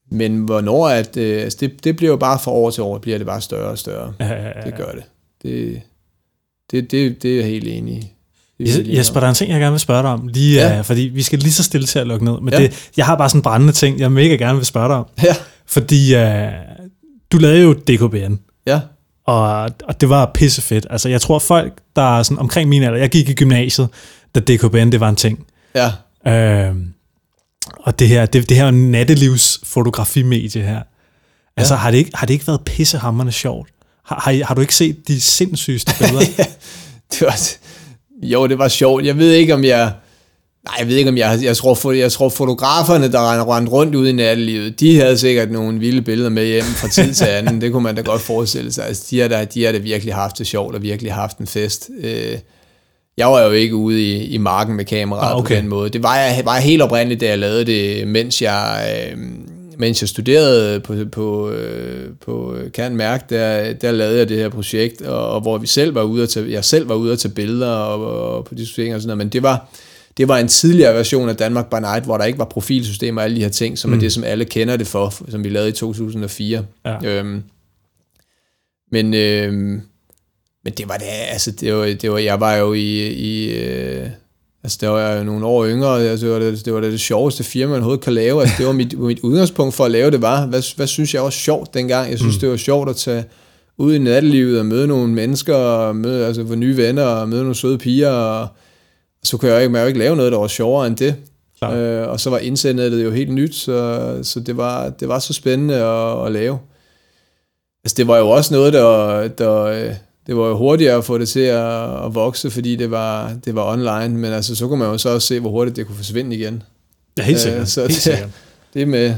men hvornår, at, øh, altså det, det bliver jo bare fra år til år, bliver det bare større og større. Ja, ja, ja. Det gør det. Det, det, det, det er jeg helt enig i. Jesper, der er en ting, jeg gerne vil spørge dig om, lige, ja. uh, fordi vi skal lige så stille til at lukke ned, men ja. det, jeg har bare sådan en brændende ting, jeg mega gerne vil spørge dig om. Ja. Fordi uh, du lavede jo DKBN. Ja. Og, og det var pissefedt. Altså, jeg tror folk, der er sådan omkring min alder, jeg gik i gymnasiet, da DKBN det var en ting. Ja. Uh, og det her, det, det her nattelivsfotografimedie her, altså ja. har, det ikke, har det ikke været pissehammerende sjovt? Har, har, har du ikke set de sindssygeste [LAUGHS] billeder? ja, det var, jo, det var sjovt. Jeg ved ikke, om jeg... Nej, jeg ved ikke, om jeg... Jeg tror, jeg tror fotograferne, der rendte rundt ude i nattelivet, de havde sikkert nogle vilde billeder med hjem fra tid til anden. det kunne man da godt forestille sig. Altså, de har da, de har da virkelig haft det sjovt og virkelig haft en fest. Øh, jeg var jo ikke ude i, i marken med kameraet ah, okay. på den måde. Det var jeg, var jeg helt oprindeligt, da jeg lavede det, mens jeg... Øh, mens jeg studerede på, på, øh, på Kern Mærk, der, der lavede jeg det her projekt, og, og hvor vi selv var ude at tage, jeg selv var ude at tage billeder og, og på diskuteringer og sådan noget, men det var, det var en tidligere version af Danmark by Night, hvor der ikke var profilsystemer og alle de her ting, som mm. er det, som alle kender det for, som vi lavede i 2004. Ja. Øhm, Men, øh, men det var det, altså det var, det var, jeg var jo i, i øh, altså det var jeg jo nogle år yngre, altså det var det, det var det, det sjoveste firma, man overhovedet kan lave, altså det var mit, mit udgangspunkt for at lave det var, hvad, hvad synes jeg var sjovt dengang, jeg synes mm. det var sjovt at tage ud i nattelivet og møde nogle mennesker, og møde, altså få nye venner, og møde nogle søde piger, og, og så kunne jeg jo ikke, man jo ikke lave noget, der var sjovere end det. Øh, og så var internettet jo helt nyt, så, så det, var, det var så spændende at, at lave. Altså det var jo også noget, der, der det var jo hurtigere at få det til at, at vokse, fordi det var, det var online, men altså så kunne man jo så også se, hvor hurtigt det kunne forsvinde igen. Ja, helt sikkert. Øh, så helt det, sikkert. det med,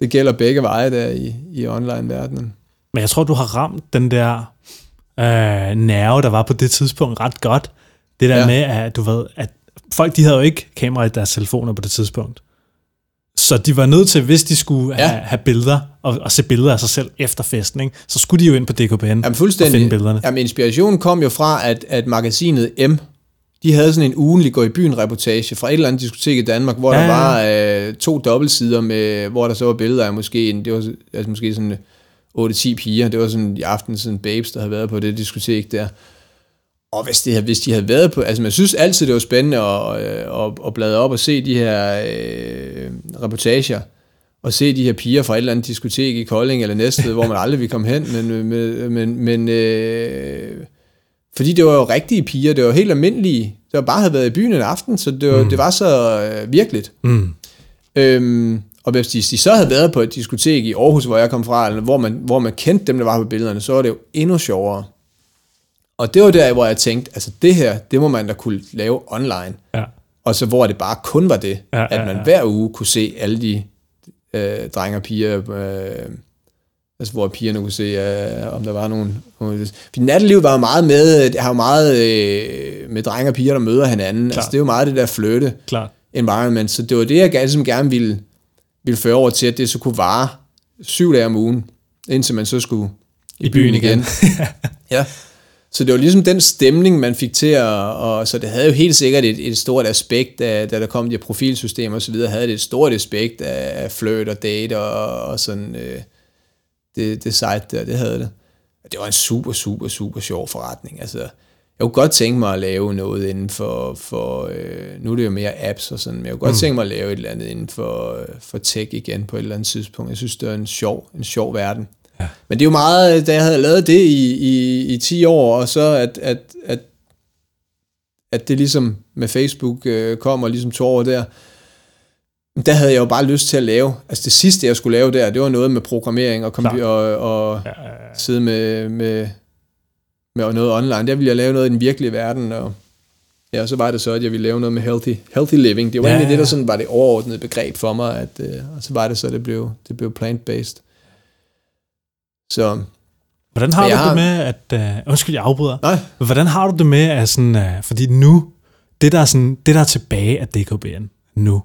det gælder begge veje der i, i online-verdenen. Men jeg tror, du har ramt den der øh, nerve, der var på det tidspunkt ret godt. Det der ja. med, at du ved, at folk de havde jo ikke kamera i deres telefoner på det tidspunkt. Så de var nødt til, hvis de skulle ja. have, have billeder, og, og se billeder af sig selv efter festen, ikke? så skulle de jo ind på DKPN Jamen, fuldstændig. og finde billederne. Jamen, inspirationen kom jo fra, at, at magasinet M, de havde sådan en ugenlig gå i byen reportage fra et eller andet diskotek i Danmark, hvor ja, der var øh, to dobbeltsider, med, hvor der så var billeder af måske, en, det var altså måske sådan 8-10 piger, det var sådan i aften sådan babes, der havde været på det diskotek der. Og hvis, det, hvis de havde været på... Altså, man synes altid, det var spændende at, at, at bladre op og se de her øh, reportager, og se de her piger fra et eller andet diskotek i Kolding eller Næstved, hvor man aldrig vil komme hen, men, men, men, men øh, fordi det var jo rigtige piger, det var helt almindelige, det var bare havde været i byen en aften, så det var, mm. det var så øh, virkeligt. Mm. Øhm, og hvis de, de så havde været på et diskotek i Aarhus, hvor jeg kom fra, eller hvor man, hvor man kendte dem, der var på billederne, så var det jo endnu sjovere. Og det var der, hvor jeg tænkte, altså det her, det må man da kunne lave online. Ja. Og så hvor det bare kun var det, ja, ja, at man ja. hver uge kunne se alle de øh, drenge og piger, øh, altså hvor pigerne kunne se, øh, om der var nogen... For nattelivet var meget med, det har jo meget øh, med drenge og piger, der møder hinanden. Klar. Altså det er jo meget det der flirte Klar. environment. Så det var det, jeg ligesom gerne ville, ville føre over til, at det så kunne vare syv dage om ugen, indtil man så skulle i, I byen, byen igen. igen. [LAUGHS] ja. Så det var ligesom den stemning, man fik til at, og så det havde jo helt sikkert et, et stort aspekt, da, da der kom de her profilsystemer og så videre, havde det et stort aspekt af flirt og date og, og sådan, øh, det, det site der, det havde det. Det var en super, super, super sjov forretning. Altså, jeg kunne godt tænke mig at lave noget inden for, for øh, nu er det jo mere apps og sådan, men jeg kunne godt mm. tænke mig at lave et eller andet inden for, for tech igen på et eller andet tidspunkt. Jeg synes, det er en sjov, en sjov verden. Ja. Men det er jo meget, da jeg havde lavet det i, i, i 10 år, og så at, at, at, at det ligesom med Facebook øh, kom og ligesom tog over der, der havde jeg jo bare lyst til at lave, altså det sidste jeg skulle lave der, det var noget med programmering og, computer, og, og ja, ja, ja. sidde med, med, med noget online. Der ville jeg lave noget i den virkelige verden, og ja, så var det så, at jeg ville lave noget med healthy, healthy living. Det var ja, egentlig det, der sådan var det overordnede begreb for mig, at, øh, og så var det så, det blev, det blev plant-based. Så, Hvordan har du har... det med, at... Uh, undskyld, jeg afbryder. Nej. Hvordan har du det med, at sådan... Uh, fordi nu, det der, er sådan, det der er tilbage af DKBN nu,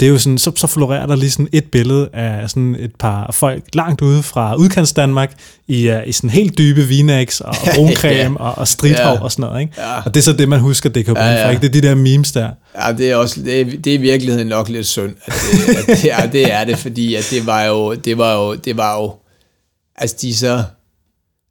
det er jo sådan, så, så florerer der lige sådan et billede af sådan et par folk langt ude fra udkants Danmark i, uh, i sådan helt dybe vinex og bruncreme [LAUGHS] ja. og, og strithår ja. og sådan noget. Ikke? Ja. Og det er så det, man husker DKBN ja, ja. for, ikke? Det er de der memes der. Ja, det er, også, det er, det er i virkeligheden nok lidt synd, at det, at det, er, det er det, fordi at det var jo, det var jo, det var jo altså de er så,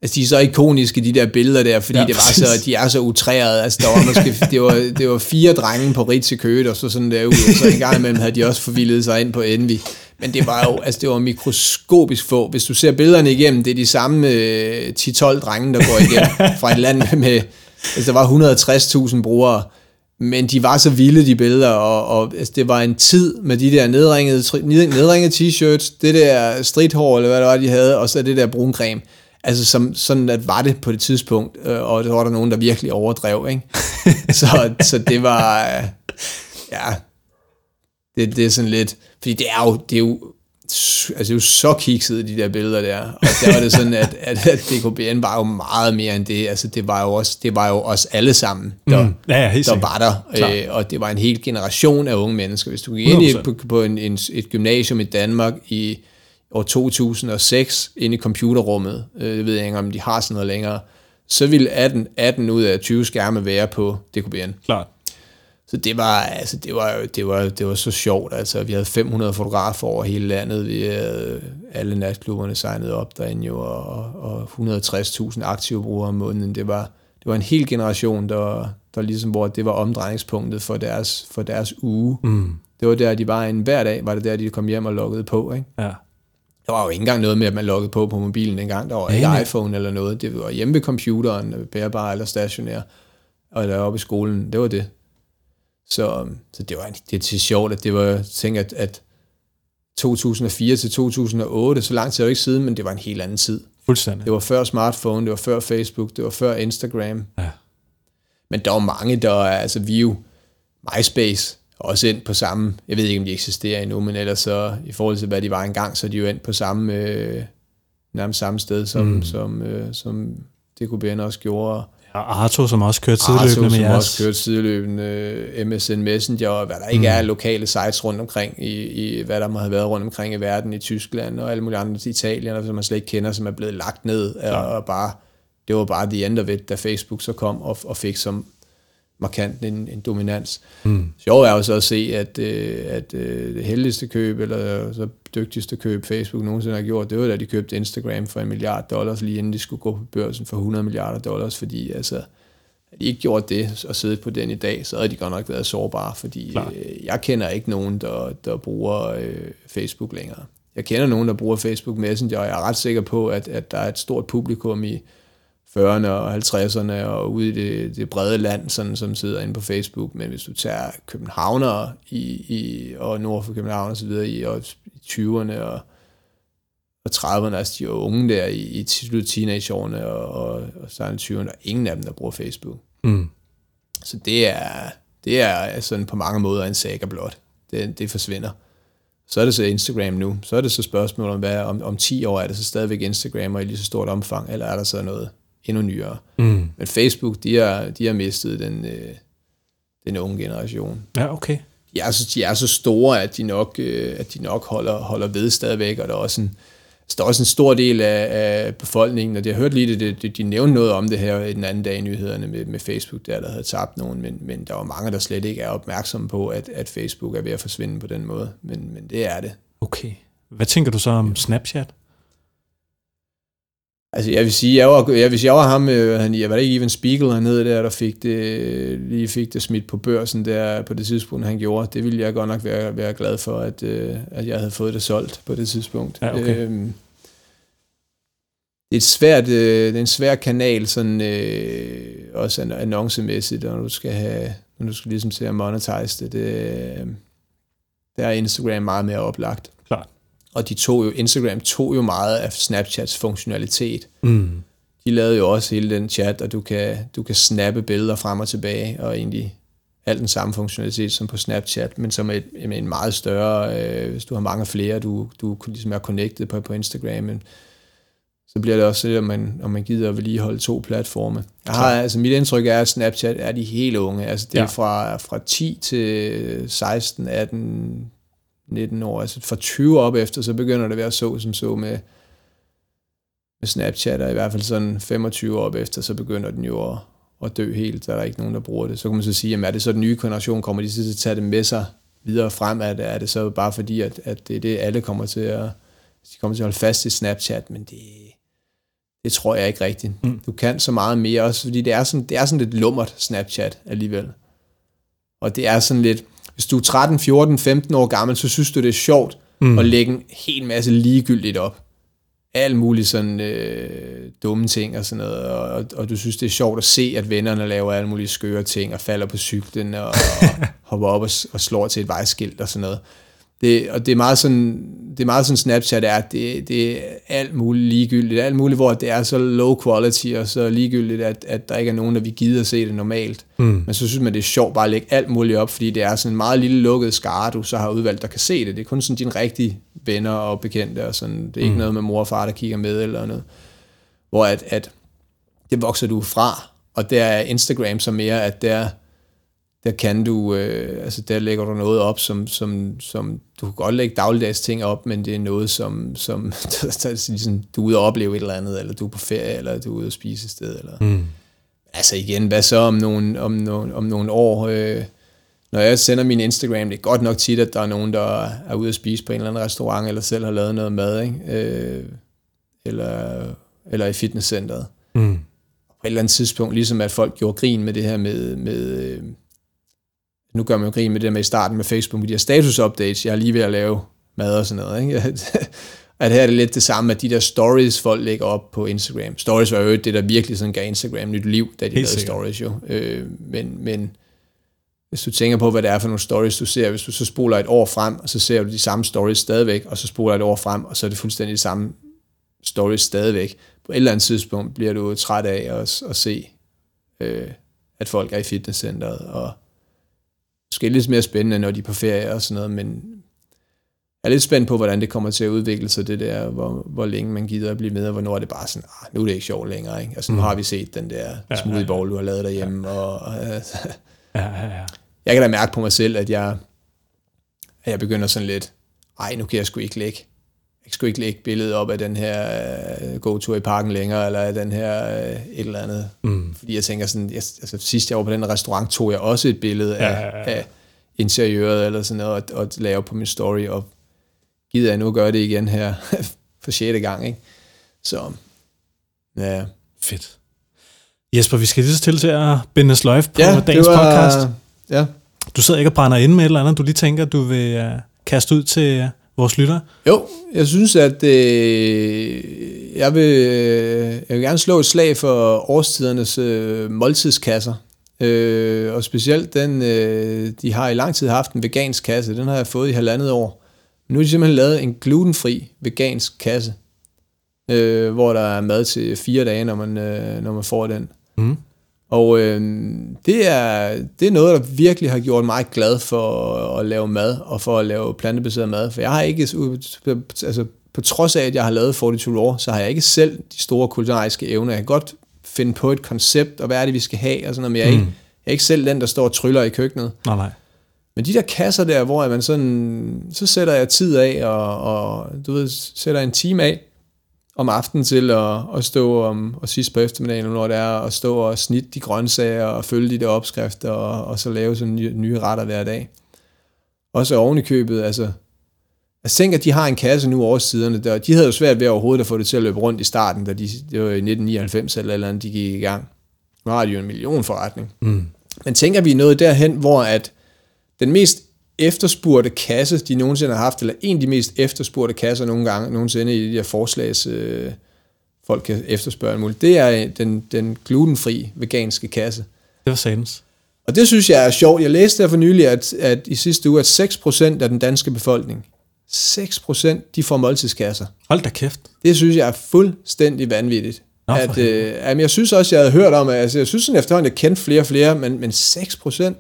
altså de er så ikoniske, de der billeder der, fordi ja, det var så, de er så utrærede. Altså der var måske, det var, det var fire drenge på Ritz i Køge, og så sådan der ud, og så en gang imellem havde de også forvildet sig ind på Envy. Men det var jo, altså det var mikroskopisk få. Hvis du ser billederne igennem, det er de samme øh, 10-12 drenge, der går igennem fra et land med, altså der var 160.000 brugere, men de var så vilde, de billeder, og, og altså, det var en tid med de der nedringede, nedringede t-shirts, det der stridthår, eller hvad det var, de havde, og så det der bruncreme. Altså, som, sådan at var det på det tidspunkt, øh, og der var der nogen, der virkelig overdrev, ikke? [LAUGHS] så, så det var, ja, det, det er sådan lidt, fordi det er jo, det er jo altså det er jo så kikset, de der billeder der. Og der var det sådan, at, [LAUGHS] at, at DKBN var jo meget mere end det. Altså det var jo også, det var jo os alle sammen, der, mm. ja, ja, der var der. Øh, og det var en hel generation af unge mennesker. Hvis du gik ind i, på, på en, en, et gymnasium i Danmark i år 2006, ind i computerrummet, øh, jeg ved ikke om de har sådan noget længere, så ville 18, 18 ud af 20 skærme være på DKBN. Klart. Så det var, altså, det var, det var, det var så sjovt. Altså, vi havde 500 fotografer over hele landet. Vi havde alle natklubberne signet op derinde jo, og, og 160.000 aktive brugere om måneden. Det var, det var en hel generation, der, der ligesom, hvor det var omdrejningspunktet for deres, for deres uge. Mm. Det var der, de var en hver dag, var det der, de kom hjem og loggede på. Ikke? Ja. Der var jo ikke engang noget med, at man loggede på på mobilen dengang. Der var ikke iPhone eller noget. Det var hjemme ved computeren, bærbar eller stationær, og der oppe i skolen. Det var det. Så, så det var det er til sjovt, at det var, jeg tænker, at, at 2004 til 2008, så lang tid er jo ikke siden, men det var en helt anden tid. Fuldstændig. Det var før smartphone, det var før Facebook, det var før Instagram. Ja. Men der var mange, der, altså vi jo, MySpace, også ind på samme, jeg ved ikke, om de eksisterer endnu, men ellers så, i forhold til, hvad de var engang, så er de jo ind på samme, øh, nærmest samme sted, som, mm. som, øh, som DKBN også gjorde. Ja, Arto, som også kørte sideløbende Arto, med som jeres. også kørte sideløbende, øh, MSN Messenger, og hvad der ikke mm. er lokale sites rundt omkring, i, i, hvad der må have været rundt omkring i verden, i Tyskland og alle mulige andre, i Italien, som man slet ikke kender, som er blevet lagt ned, og, og bare, det var bare the end of it, da Facebook så kom og, og fik som markant en, en dominans. Mm. Sjovt er jo så at se, at, øh, at øh, det heldigste køb, eller så dygtigste køb Facebook nogensinde har gjort, det var da de købte Instagram for en milliard dollars, lige inden de skulle gå på børsen for 100 milliarder dollars, fordi altså, havde de ikke gjort det og siddet på den i dag, så havde de godt nok været sårbare, fordi øh, jeg kender ikke nogen, der, der bruger øh, Facebook længere. Jeg kender nogen, der bruger Facebook Messenger, og jeg er ret sikker på, at, at der er et stort publikum i 40'erne og 50'erne og ude i det, det brede land, sådan, som sidder inde på Facebook. Men hvis du tager københavnere i, i, og nord for København og så videre i, og i 20'erne og, og 30'erne, altså de unge der i, i teenageårene og, og, og starten 20'erne, der er ingen af dem, der bruger Facebook. Mm. Så det er, det er sådan på mange måder en saga blot. Det, det forsvinder. Så er det så Instagram nu. Så er det så spørgsmål om, hvad, om, om 10 år er det så stadigvæk Instagram og i lige så stort omfang, eller er der så noget endnu nyere. Mm. Men Facebook, de har, de har mistet den, øh, den unge generation. Ja, okay. De er, så, de er så store, at de nok, øh, at de nok holder, holder ved stadigvæk, og der er også en, der er også en stor del af, af befolkningen, og de har hørt lige det, de, de nævnte noget om det her den anden dag i nyhederne med, med Facebook, der, der havde tabt nogen, men, men der var mange, der slet ikke er opmærksomme på, at, at Facebook er ved at forsvinde på den måde, men, men det er det. Okay. Hvad tænker du så om Snapchat? Altså, jeg vil sige, jeg var, jeg, hvis jeg var ham, øh, han, jeg var ikke Even Spiegel, han hed der, der fik det, lige fik det smidt på børsen der på det tidspunkt, han gjorde. Det ville jeg godt nok være, være glad for, at, øh, at jeg havde fået det solgt på det tidspunkt. Ja, okay. øhm, det er, et svært, øh, det er en svær kanal, sådan, øh, også annoncemæssigt, når du skal have, når du skal ligesom til at monetize det. det øh, der er Instagram meget mere oplagt. Og de tog jo, Instagram tog jo meget af Snapchats funktionalitet. Mm. De lavede jo også hele den chat, og du kan, du kan snappe billeder frem og tilbage, og egentlig alt den samme funktionalitet som på Snapchat, men som et, med en meget større, øh, hvis du har mange flere, du, du ligesom er connected på, på Instagram, men så bliver det også det, om man, om man gider at vedligeholde to platforme. Jeg har, altså, mit indtryk er, at Snapchat er de helt unge. Altså, det er Ja. fra, fra 10 til 16, 18, 19 år. Altså fra 20 op efter, så begynder det at være så som så med, med Snapchat, og i hvert fald sådan 25 år op efter, så begynder den jo at, at dø helt, der er der ikke nogen, der bruger det. Så kan man så sige, jamen er det så den nye generation, kommer de så til at tage det med sig videre frem? Er det, er det så bare fordi, at, at det er det, alle kommer til at, de kommer til at holde fast i Snapchat, men det, det tror jeg ikke rigtigt. Mm. Du kan så meget mere, også fordi det er sådan, det er sådan lidt lummert Snapchat alligevel. Og det er sådan lidt, hvis du er 13, 14, 15 år gammel, så synes du, det er sjovt mm. at lægge en hel masse ligegyldigt op. Alt muligt sådan øh, dumme ting og sådan noget, og, og, du synes, det er sjovt at se, at vennerne laver alle mulige skøre ting, og falder på cyklen, og, og [LAUGHS] hopper op og, og slår til et vejskilt og sådan noget. Det, og det er meget sådan, det er meget sådan Snapchat er, at det, det er alt muligt ligegyldigt, alt muligt, hvor det er så low quality og så ligegyldigt, at, at der ikke er nogen, der vil gide at se det normalt. Mm. Men så synes man, det er sjovt bare at lægge alt muligt op, fordi det er sådan en meget lille lukket skare, du så har udvalgt, der kan se det. Det er kun sådan dine rigtige venner og bekendte, og sådan, det er ikke mm. noget med mor og far, der kigger med eller noget. Hvor at, at det vokser du fra, og der er Instagram så mere, at der der kan du, øh, altså der lægger du noget op, som, som, som du kan godt lægge dagligdags ting op, men det er noget, som, som [LAUGHS] der, er ligesom, du er ude og opleve et eller andet, eller du er på ferie, eller du er ude og spise et sted. Eller. Mm. Altså igen, hvad så om nogle, om nogle, om nogle år? Øh, når jeg sender min Instagram, det er godt nok tit, at der er nogen, der er ude at spise på en eller anden restaurant, eller selv har lavet noget mad, ikke? Øh, eller, eller i fitnesscenteret. Mm. På et eller andet tidspunkt, ligesom at folk gjorde grin med det her med, med øh, nu gør man jo grin med det der med i starten med Facebook, med de her status-updates, jeg er lige ved at lave mad og sådan noget, ikke? [LAUGHS] at her er det lidt det samme, at de der stories, folk lægger op på Instagram. Stories var jo det, der virkelig sådan gav Instagram nyt liv, da de Helt lavede sikkert. stories jo. Øh, men, men hvis du tænker på, hvad det er for nogle stories, du ser, hvis du så spoler et år frem, og så ser du de samme stories stadigvæk, og så spoler et år frem, og så er det fuldstændig de samme stories stadigvæk. På et eller andet tidspunkt bliver du træt af at, at se, øh, at folk er i fitnesscenteret, og måske lidt mere spændende, når de er på ferie og sådan noget, men jeg er lidt spændt på, hvordan det kommer til at udvikle sig, det der, hvor, hvor længe man gider at blive med, og hvornår er det bare sådan, ah, nu er det ikke sjovt længere, ikke? Altså, nu Mm. har vi set den der ja, smoothie ja. bowl, du har lavet derhjemme, og, og altså, Ja, ja, ja. jeg kan da mærke på mig selv, at jeg, at jeg begynder sådan lidt, ej, nu kan jeg sgu ikke lægge, jeg sgu ikke lægge billedet op af den her uh, go-tur i parken længere, eller af den her uh, et eller andet. Mm. Fordi jeg tænker sådan, jeg, altså sidst jeg var på den restaurant, tog jeg også et billede af, Ja, ja, af interiøret eller sådan noget, og, og lave på min story, og gider jeg nu gøre det igen her [LAUGHS] for sjette gang, ikke? Så, ja. Fedt. Jesper, vi skal lige så til til at binde sløjf på ja, dagens podcast. Ja, Du sidder ikke og brænder ind med et eller andet, du lige tænker, du vil uh, kaste ud til vores lyttere. Jo, jeg synes, at øh, jeg, vil, øh, jeg vil gerne slå et slag for årstidernes øh, måltidskasser. Øh, og specielt den, øh, de har i lang tid haft en vegansk kasse. Den har jeg fået i halvandet år. Nu har de simpelthen lavet en glutenfri vegansk kasse, øh, hvor der er mad til fire dage, når man, øh, når man får den. Mm. Og øh, det, er, det er noget, der virkelig har gjort mig glad for at lave mad, og for at lave plantebaseret mad. For jeg har ikke, altså på trods af, at jeg har lavet 42 år, så har jeg ikke selv de store kulinariske evner. Jeg kan godt finde på et koncept, og hvad er det, vi skal have, og sådan noget, men jeg er, Mm. ikke, jeg er ikke selv den, der står og tryller i køkkenet. Nej, nej. Men de der kasser der, hvor man sådan, så sætter jeg tid af, og, og du ved, sætter en time af om aftenen til at, at stå om, og sidst på eftermiddagen, når det er, at stå og snitte de grøntsager, og følge de der opskrifter, og, og så lave sådan nye, nye retter hver dag. Også oven i købet, altså, jeg tænker, at de har en kasse nu årsiderne, der, de havde jo svært ved overhovedet at få det til at løbe rundt i starten, da de, det var i 1999 eller, eller andet, de gik i gang. Nu har de jo en million forretning. Mm. Men tænker vi noget derhen, hvor at den mest efterspurgte kasse, de nogensinde har haft, eller en af de mest efterspurgte kasser nogle gange, nogensinde i de her forslags, øh, folk kan efterspørge muligt, det er den, den glutenfri veganske kasse. Det var satans. Og det synes jeg er sjovt. Jeg læste der for nylig, at, at i sidste uge, at 6% af den danske befolkning, 6% de får måltidskasser. Hold da kæft. Det synes jeg er fuldstændig vanvittigt. Nå, at, øh, jamen, jeg synes også, jeg havde hørt om, at altså, jeg synes sådan efterhånden, jeg kendte flere og flere, men, men 6 procent,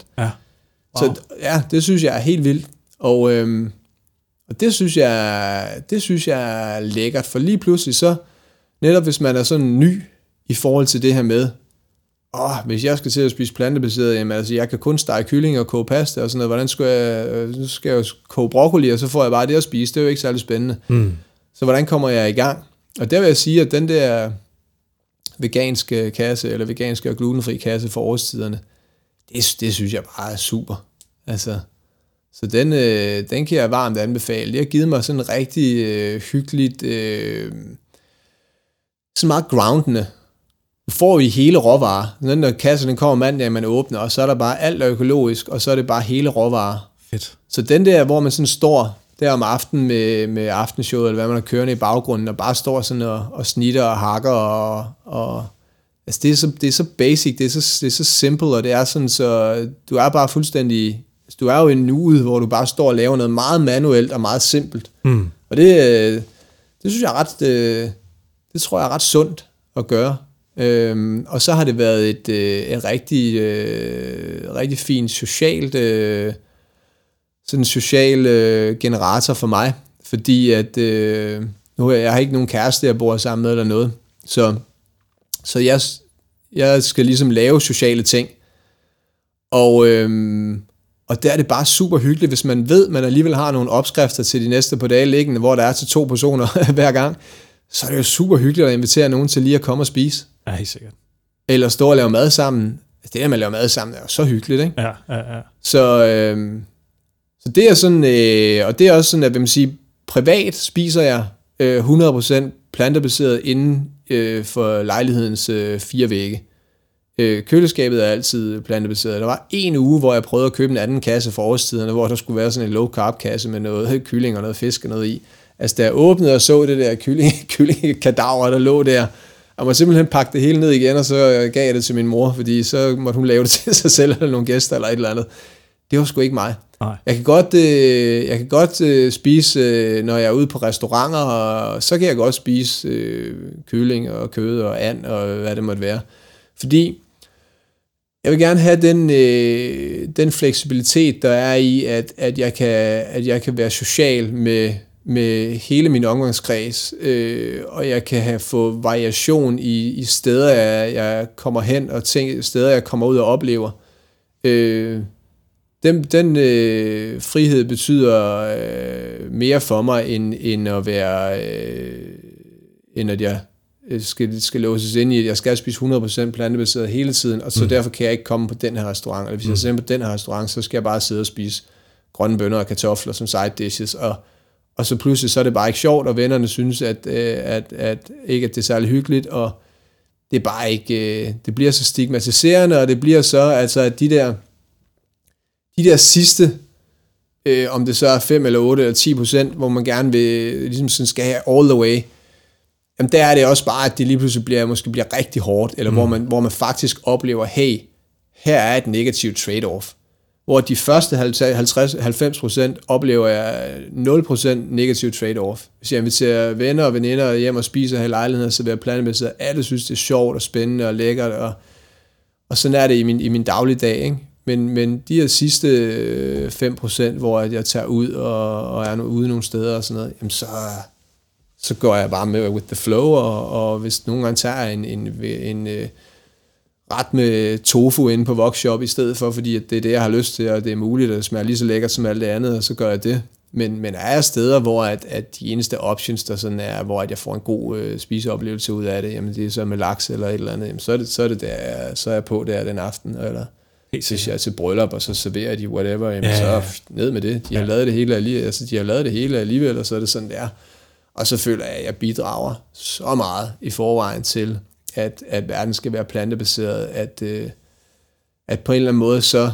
Ja. så ja, det synes jeg er helt vildt. Og, øhm, og det synes jeg, det synes jeg er lækkert, for lige pludselig så, netop hvis man er sådan ny i forhold til det her med, åh, hvis jeg skal til at spise plantebaseret, jamen altså, jeg kan kun stege kylling og koge pasta og sådan noget, hvordan skal jeg, øh, nu skal jeg jo koge broccoli, og så får jeg bare det at spise, det er jo ikke særlig spændende. Mm. Så hvordan kommer jeg i gang? Og der vil jeg sige, at den der veganske kasse, eller veganske og glutenfri kasse for årstiderne, det, det synes jeg bare er super. Altså, så den, øh, den kan jeg varmt anbefale. Det har givet mig sådan rigtig øh, hyggeligt, øh, sådan meget groundende. Du får i hele råvarer. Den der kasse, den kommer mandag, man åbner, og så er der bare alt er økologisk, og så er det bare hele råvarer. Fedt. Så den der, hvor man sådan står der om aftenen med, med aftenshowet, eller hvad man har kørende i baggrunden, og bare står sådan og, og snitter og hakker, og, og altså det, er så, det er så basic, det er så, det er så simple, og det er sådan, så du er bare fuldstændig, altså du er jo i en uge, hvor du bare står og laver noget meget manuelt og meget simpelt. Mm. Og det, øh, det synes jeg er ret, øh, det tror jeg er ret sundt at gøre. Øhm, og så har det været et, øh, et rigtig, øh, rigtig fint socialt, øh, sådan social øh, generator for mig, fordi at øh, nu jeg, jeg har ikke nogen kæreste, jeg bor sammen med eller noget, så, så jeg, jeg skal ligesom lave sociale ting, og, øhm, og der er det bare super hyggeligt, hvis man ved, man alligevel har nogle opskrifter til de næste par dage liggende, hvor der er til to personer [LAUGHS] hver gang, så er det jo super hyggeligt at invitere nogen til lige at komme og spise Ja, helt sikkert. eller stå og lave mad sammen. altså det der med at lave mad sammen, er jo så hyggeligt, ikke? Ja, ja, ja. Så, øh, så det er sådan, øh, og det er også sådan, at vil man sige, privat spiser jeg øh, 100% plantebaseret inden øh, for lejlighedens øh, fire vægge. Øh, køleskabet er altid plantebaseret. Der var en uge, hvor jeg prøvede at købe en anden kasse for årstiderne, hvor der skulle være sådan en low carb kasse med noget [LAUGHS] kylling og noget fisk og noget i. Altså da jeg åbnede og så det der kylling, [LAUGHS] kyllingekadaver, der lå der, jeg må simpelthen pakke det hele ned igen, og så gav jeg det til min mor, fordi så måtte hun lave det til sig selv, eller nogle gæster, eller et eller andet. Det var sgu ikke mig. Nej. Jeg kan godt, øh, jeg kan godt øh, spise, øh, når jeg er ude på restauranter, og så kan jeg godt spise øh, kylling og kød og and og hvad det måtte være. Fordi jeg vil gerne have den, øh, den fleksibilitet, der er i, at, at, jeg kan, at jeg kan være social med, med hele min omgangskreds, øh, og jeg kan have få variation i, i steder, jeg, jeg kommer hen, og ting, steder, jeg kommer ud og oplever. Øh, den, den øh, frihed betyder øh, mere for mig, end, end at være, øh, end at jeg øh, skal, skal låses ind i, at jeg skal spise 100% plantebaseret hele tiden, og så mm. derfor kan jeg ikke komme på den her restaurant. Eller hvis mm. jeg er på den her restaurant, så skal jeg bare sidde og spise grønne bønner og kartofler som side dishes, og, og så pludselig så er det bare ikke sjovt, og vennerne synes, at, øh, at, at ikke at det er særlig hyggeligt, og det er bare ikke, øh, det bliver så stigmatiserende, og det bliver så, altså at de der, de der sidste, øh, om det så er 5 eller 8 eller 10 procent, hvor man gerne vil, ligesom sådan skal have all the way, jamen der er det også bare, at det lige pludselig bliver, måske bliver rigtig hårdt, eller mm. hvor, man, hvor man faktisk oplever, hey, her er et negativt trade-off. Hvor de første 50-90% oplever jeg 0% negativ trade-off. Hvis jeg inviterer venner og veninder hjem og spiser her i lejligheden, så vil jeg plante med, så alle synes, det er sjovt og spændende og lækkert, og, og sådan er det i min, i min dagligdag, ikke? Men, men de her sidste øh, 5%, hvor jeg tager ud og, og er ude nogle steder og sådan noget, jamen så, så går jeg bare med with the flow, og, og hvis nogen gange tager en, en, en, en ret med tofu inde på workshop i stedet for, fordi at det er det, jeg har lyst til, og det er muligt, at det smager lige så lækkert som alt det andet, og så gør jeg det. Men, men er steder, hvor at, at de eneste options, der sådan er, hvor at jeg får en god øh, spiseoplevelse ud af det, jamen det er så med laks eller et eller andet, jamen så er det, så er det der, så er jeg på der den aften, eller hvis jeg til bryllup, og så serverer de whatever, jamen ja, ja. så ned med det. De har ja. lavet det hele alligevel, altså de har lavet det hele alligevel, og så er det sådan, der. Og så føler jeg, at jeg bidrager så meget i forvejen til, at, at verden skal være plantebaseret, at, øh, at på en eller anden måde så,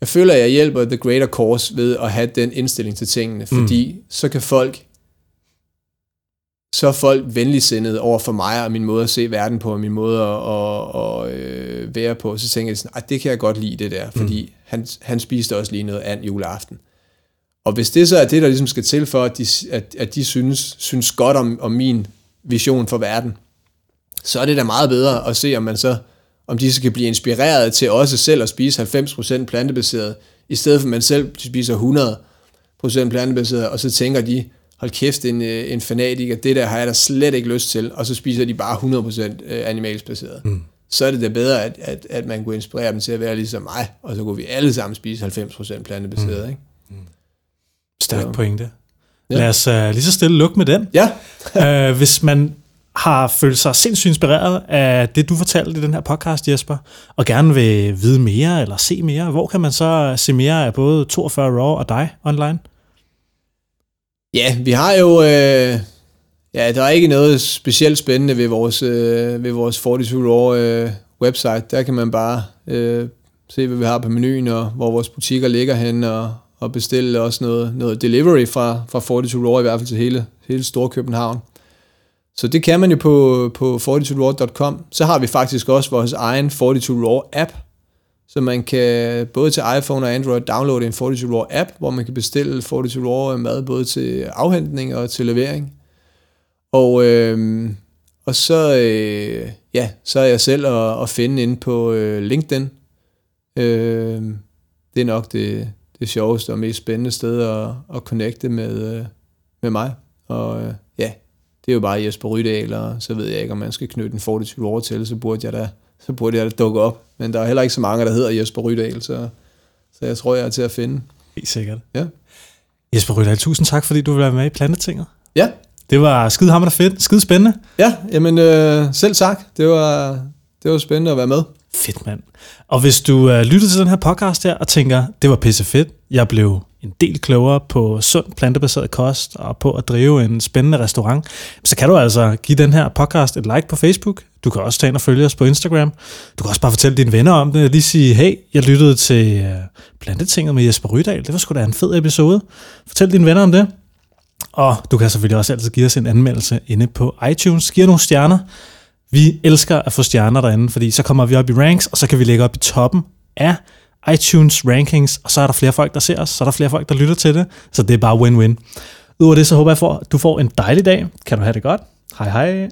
jeg føler, at jeg hjælper The Greater Cause ved at have den indstilling til tingene, mm. fordi mm. så kan folk så er folk venligsindede over for mig og min måde at se verden på, og min måde at, at, at, øh, være på. Så tænker jeg sådan, at det kan jeg godt lide det der, fordi mm. han, han spiste også lige noget andet juleaften. Og hvis det så er det, der ligesom skal til for, at de, at, at de synes, synes godt om, om min vision for verden, så er det da meget bedre at se, om man så om de så kan blive inspireret til også selv at spise 90% plantebaseret, i stedet for at man selv spiser 100% plantebaseret, og så tænker de, hold kæft, en, øh, en fanatiker, det der har jeg da slet ikke lyst til, og så spiser de bare 100% øh, animalsk baseret. Mm. Så er det da bedre, at, at, at man kunne inspirere dem til at være ligesom mig, og så kunne vi alle sammen spise 90% plantebaseret. Mm. Ikke? Mm. Stærk pointe. Ja. Lad os uh, lige så stille lukke med den. Ja. uh, [LAUGHS] hvis man har følt sig sindssygt inspireret af det, du fortalte i den her podcast, Jesper, og gerne vil vide mere eller se mere, hvor kan man så se mere af både 42 Raw og dig online? Ja, vi har jo... Øh, ja, der er ikke noget specielt spændende ved vores, øh, ved vores 42 Raw øh, website. Der kan man bare øh, se, hvad vi har på menuen, og hvor vores butikker ligger hen, og, og bestille også noget, noget delivery fra, fra 42 Raw, i hvert fald til hele, hele Storkøbenhavn. Så det kan man jo på, på 42raw.com. Så har vi faktisk også vores egen 42 Raw app, så man kan både til iPhone og Android downloade en 42 Raw app, hvor man kan bestille 42 Raw mad både til afhentning og til levering. Og, øh, og så, øh, ja, så er jeg selv at, at finde inde på øh, LinkedIn. Øh, det er nok det, det sjoveste og mest spændende sted at, at connecte med, øh, med mig. Og øh, ja, det er jo bare Jesper Rydal, og så ved jeg ikke, om man skal knytte en 42 Raw til, så burde jeg da så burde jeg dukke op. Men der er heller ikke så mange, der hedder Jesper Rydal, så, så jeg tror, jeg er til at finde. Helt sikkert. Ja. Jesper Rydal, tusind tak, fordi du vil være med i Plantetinget. Ja. Det var skide hammer fedt, skide spændende. Ja, jamen øh, selv tak. Det var, det var spændende at være med. Fedt, mand. Og hvis du uh, lytter til den her podcast her og tænker, det var pisse fedt, jeg blev en del klogere på sund plantebaseret kost og på at drive en spændende restaurant, så kan du altså give den her podcast et like på Facebook. Du kan også tage ind og følge os på Instagram. Du kan også bare fortælle dine venner om det og lige sige, hey, jeg lyttede til øh, Plantetinget med Jesper Rydal. Det var sgu da en fed episode. Fortæl dine venner om det. Og du kan selvfølgelig også altid give os en anmeldelse inde på iTunes. Giv nogle stjerner. Vi elsker at få stjerner derinde, fordi så kommer vi op i ranks, og så kan vi lægge op i toppen af iTunes rankings, og så er der flere folk, der ser os, så er der flere folk, der lytter til det, så det er bare win-win. Udover det, så håber jeg, at du får en dejlig dag. Kan du have det godt. Hej hej.